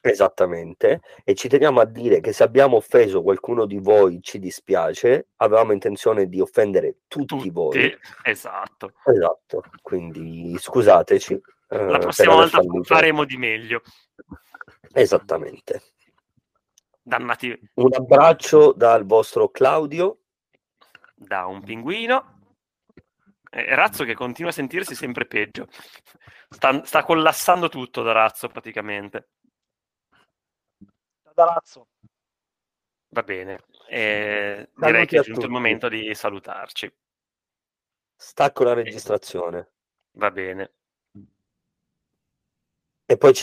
Esattamente, e ci teniamo a dire che se abbiamo offeso qualcuno di voi ci dispiace, avevamo intenzione di offendere tutti, voi. Tutti, esatto. Esatto, quindi scusateci. Eh, La per prossima volta fallito. faremo di meglio. Esattamente. Dannati Un abbraccio dal vostro Claudio. da un pinguino. E Razzo che continua a sentirsi sempre peggio. Sta, sta collassando tutto da Razzo praticamente. Da Razzo. Va bene. E Saluti direi che è giunto il tutti. momento di salutarci. Stacco la registrazione Va bene. E poi ci